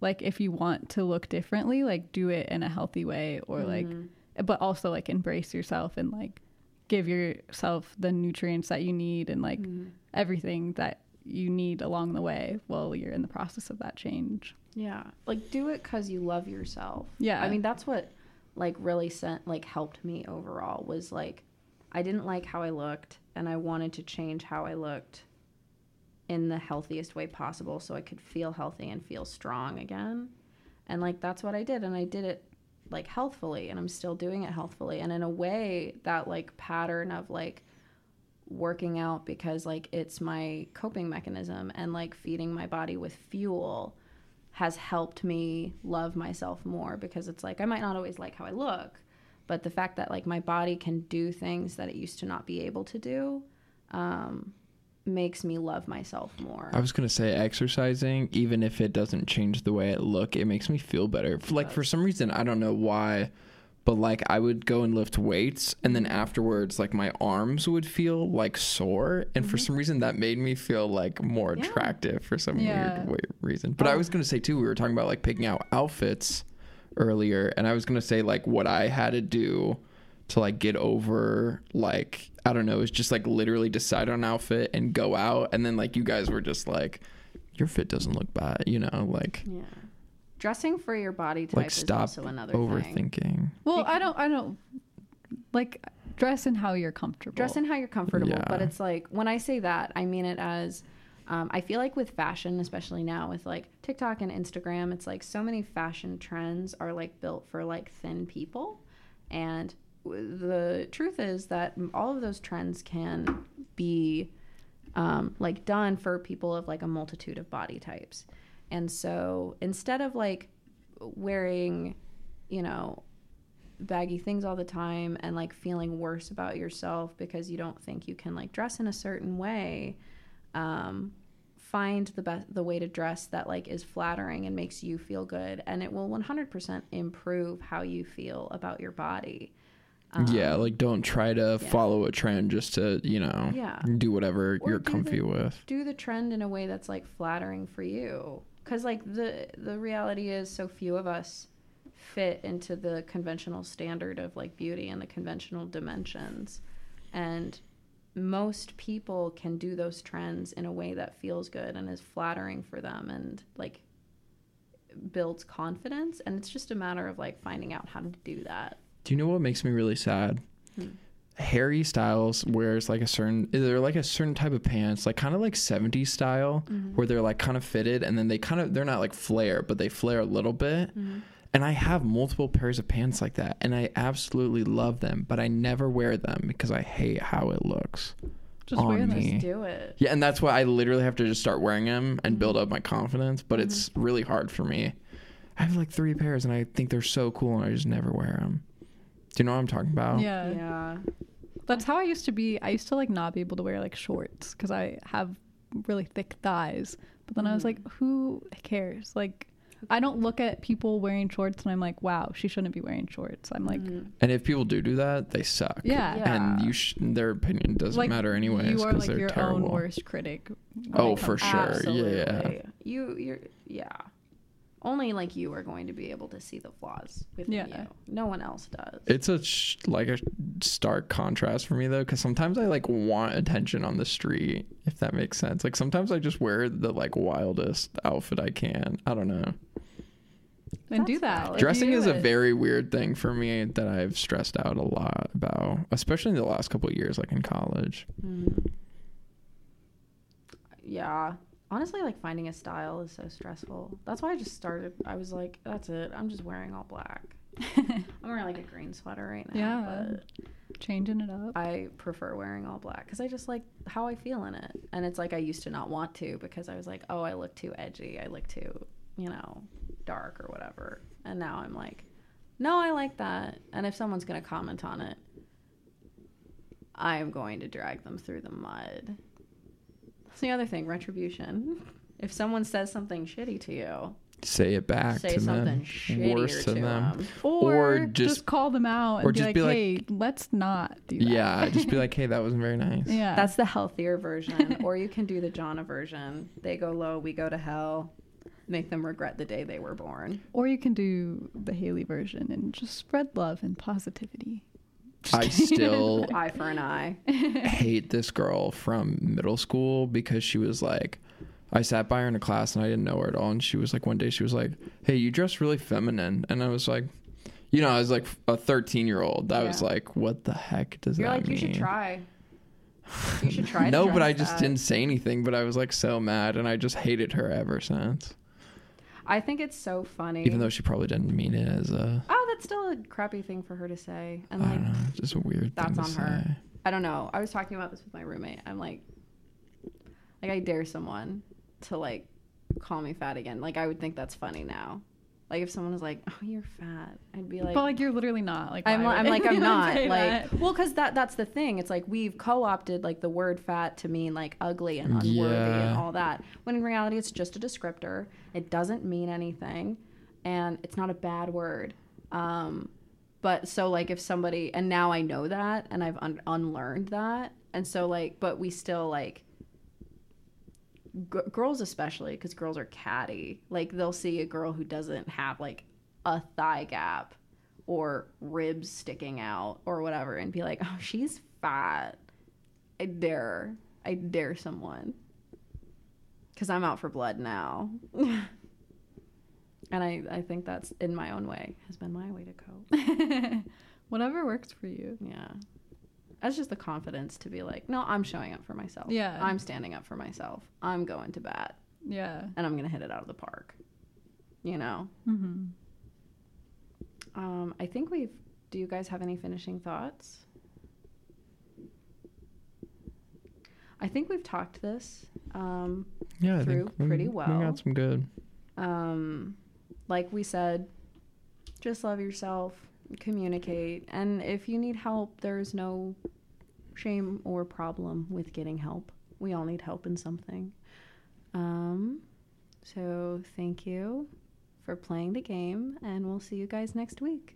like if you want to look differently, like do it in a healthy way or like Mhm. but also like embrace yourself and like give yourself the nutrients that you need and like Mhm. everything that you need along the way while you're in the process of that change. Yeah, like do it because you love yourself. Yeah. I mean that's what like really sent like helped me overall was like I didn't like how I looked and I wanted to change how I looked in the healthiest way possible so I could feel healthy and feel strong again. And like that's what I did and I did it like healthfully and I'm still doing it healthfully and in a way that like pattern of like working out because like it's my coping mechanism and like feeding my body with fuel has helped me love myself more because it's like I might not always like how I look, but the fact that like my body can do things that it used to not be able to do um, makes me love myself more. I was gonna say exercising, even if it doesn't change the way I look, it makes me feel better. Like for some reason, I don't know why, but like I would go and lift weights, and then afterwards, like my arms would feel like sore, and for mm-hmm. some reason, that made me feel like more Yeah. attractive for some Yeah. weird, weird reason. But I Oh. was gonna say too, we were talking about like picking out outfits earlier, and I was gonna say like what I had to do to like get over like I don't know, is just like literally decide on an outfit and go out and then like you guys were just like your fit doesn't look bad, you know, like yeah. dressing for your body type like is stop also another thing. overthinking. Well, I don't. I don't like dress in how you're comfortable. Dress in how you're comfortable, but it's like when I say that, I mean it as um, I feel like with fashion, especially now with like TikTok and Instagram, it's like so many fashion trends are like built for like thin people, and w- the truth is that all of those trends can be um, like done for people of like a multitude of body types. And so instead of like wearing, you know, baggy things all the time and like feeling worse about yourself because you don't think you can like dress in a certain way, um, find the best the way to dress that like is flattering and makes you feel good, and it will 100% improve how you feel about your body. Yeah, Um, like don't try to yeah. follow a trend just to, you know, Yeah. do whatever Or you're do comfy the- with. do the trend in a way that's like flattering for you because like the the reality is so few of us fit into the conventional standard of like beauty and the conventional dimensions and most people can do those trends in a way that feels good and is flattering for them and like builds confidence and it's just a matter of like finding out how to do that Do you know what makes me really sad? Hmm. Harry Styles wears like a certain they're like a certain type of pants, like kind of like 70s style, Mm-hmm. where they're like kind of fitted and then they kind of they're not like flare, but they flare a little bit. Mm-hmm. And I have multiple pairs of pants like that and I absolutely love them, but I never wear them because I hate how it looks. Just on wear them. me. do it Yeah, and that's why I literally have to just start wearing them and build Mm-hmm. up my confidence, but it's really hard for me. I have like 3 pairs and I think they're so cool and I just never wear them. Do you know what I'm talking about? Yeah. yeah That's how I used to be. I used to like not be able to wear like shorts because I have really thick thighs. But then I was like, mm. who cares? Like, I don't look at people wearing shorts and I'm like, wow, she shouldn't be wearing shorts. I'm like, mm-hmm. And if people do do that, they suck. yeah. Yeah. And you sh- their opinion doesn't Like, matter anyways You are because like they're your terrible. own worst critic. Oh, for comes- sure. Yeah. You you're yeah. Only like you are going to be able to see the flaws within Yeah. you. No one else does. It's a sh- like a stark contrast for me though, because sometimes I like want attention on the street, if that makes sense. Like sometimes I just wear the like wildest outfit I can. I don't know. And do that. valid. Dressing you is do a very weird thing for me that I've stressed out a lot about, especially in the last couple of years, like in college. Mhm. Yeah. Honestly, like finding a style is so stressful. That's why I just started. I was like, that's it. I'm just wearing all black. I'm wearing like a green sweater right now. Yeah. But changing it up. I prefer wearing all black because I just like how I feel in it. And it's like I used to not want to because I was like, oh, I look too edgy. I look too, you know, dark or whatever. And now I'm like, no, I like that. And if someone's going to comment on it, I am going to drag them through the mud. That's the other thing retribution. If someone says something shitty to you, Say it back say to something them, shittier worse to to them. them. or, or just, just- call them out or and be just like, be like- hey, let's not do that. Yeah, just be like, hey, that wasn't very nice. yeah. That's the healthier version. or you can do the Jonna version. They go low, we go to hell. Make them regret the day they were born. Or you can do the Haley version and just spread love and positivity. I still Eye for an eye. hate this girl from middle school because she was like I sat by her in a class and I didn't know her at all and she was like one day she was like, "Hey, you dress really feminine." And I was like, you know, I was like a 13-year-old. I was like, "What the heck does that mean? You're that like, mean?" you should try. You should try. no, but I just that. didn't say anything, but I was like so mad and I just hated her ever since. I think it's so funny. Even though she probably didn't mean it as a oh, that's still a crappy thing for her to say. And I like, don't know, it's just a weird that's thing to on say. her. I don't know. I was talking about this with my roommate. I'm like, like I dare someone to like call me fat again. Like I would think that's funny now. Like if someone was like, "Oh, you're fat," I'd be like, but like you're literally not. Like I'm, why I'm like I'm not like that? well because that that's the thing it's like we've co-opted like the word fat to mean like ugly and unworthy Yeah. and all that when in reality it's just a descriptor it doesn't mean anything and it's not a bad word um but so like if somebody and now I know that and I've un- unlearned that and so like but we still like g- girls especially because girls are catty like they'll see a girl who doesn't have like a thigh gap or ribs sticking out or whatever and be like oh she's fat. I dare i dare someone. Because i'm out for blood now And I, I think that's in my own way has been my way to cope. Whatever works for you. Yeah. That's just the confidence to be like, no, I'm showing up for myself. Yeah. I'm standing up for myself. I'm going to bat Yeah. and I'm going to hit it out of the park. You know? Mm-hmm. Um, I think we've. Do you guys have any finishing thoughts? I think we've talked this. Um, Yeah, I Through think we, pretty We well. got some good. um, like we said, just love yourself, communicate, and if you need help, there's no shame or problem with getting help. We all need help in something. Um, so thank you for playing the game, and we'll see you guys next week.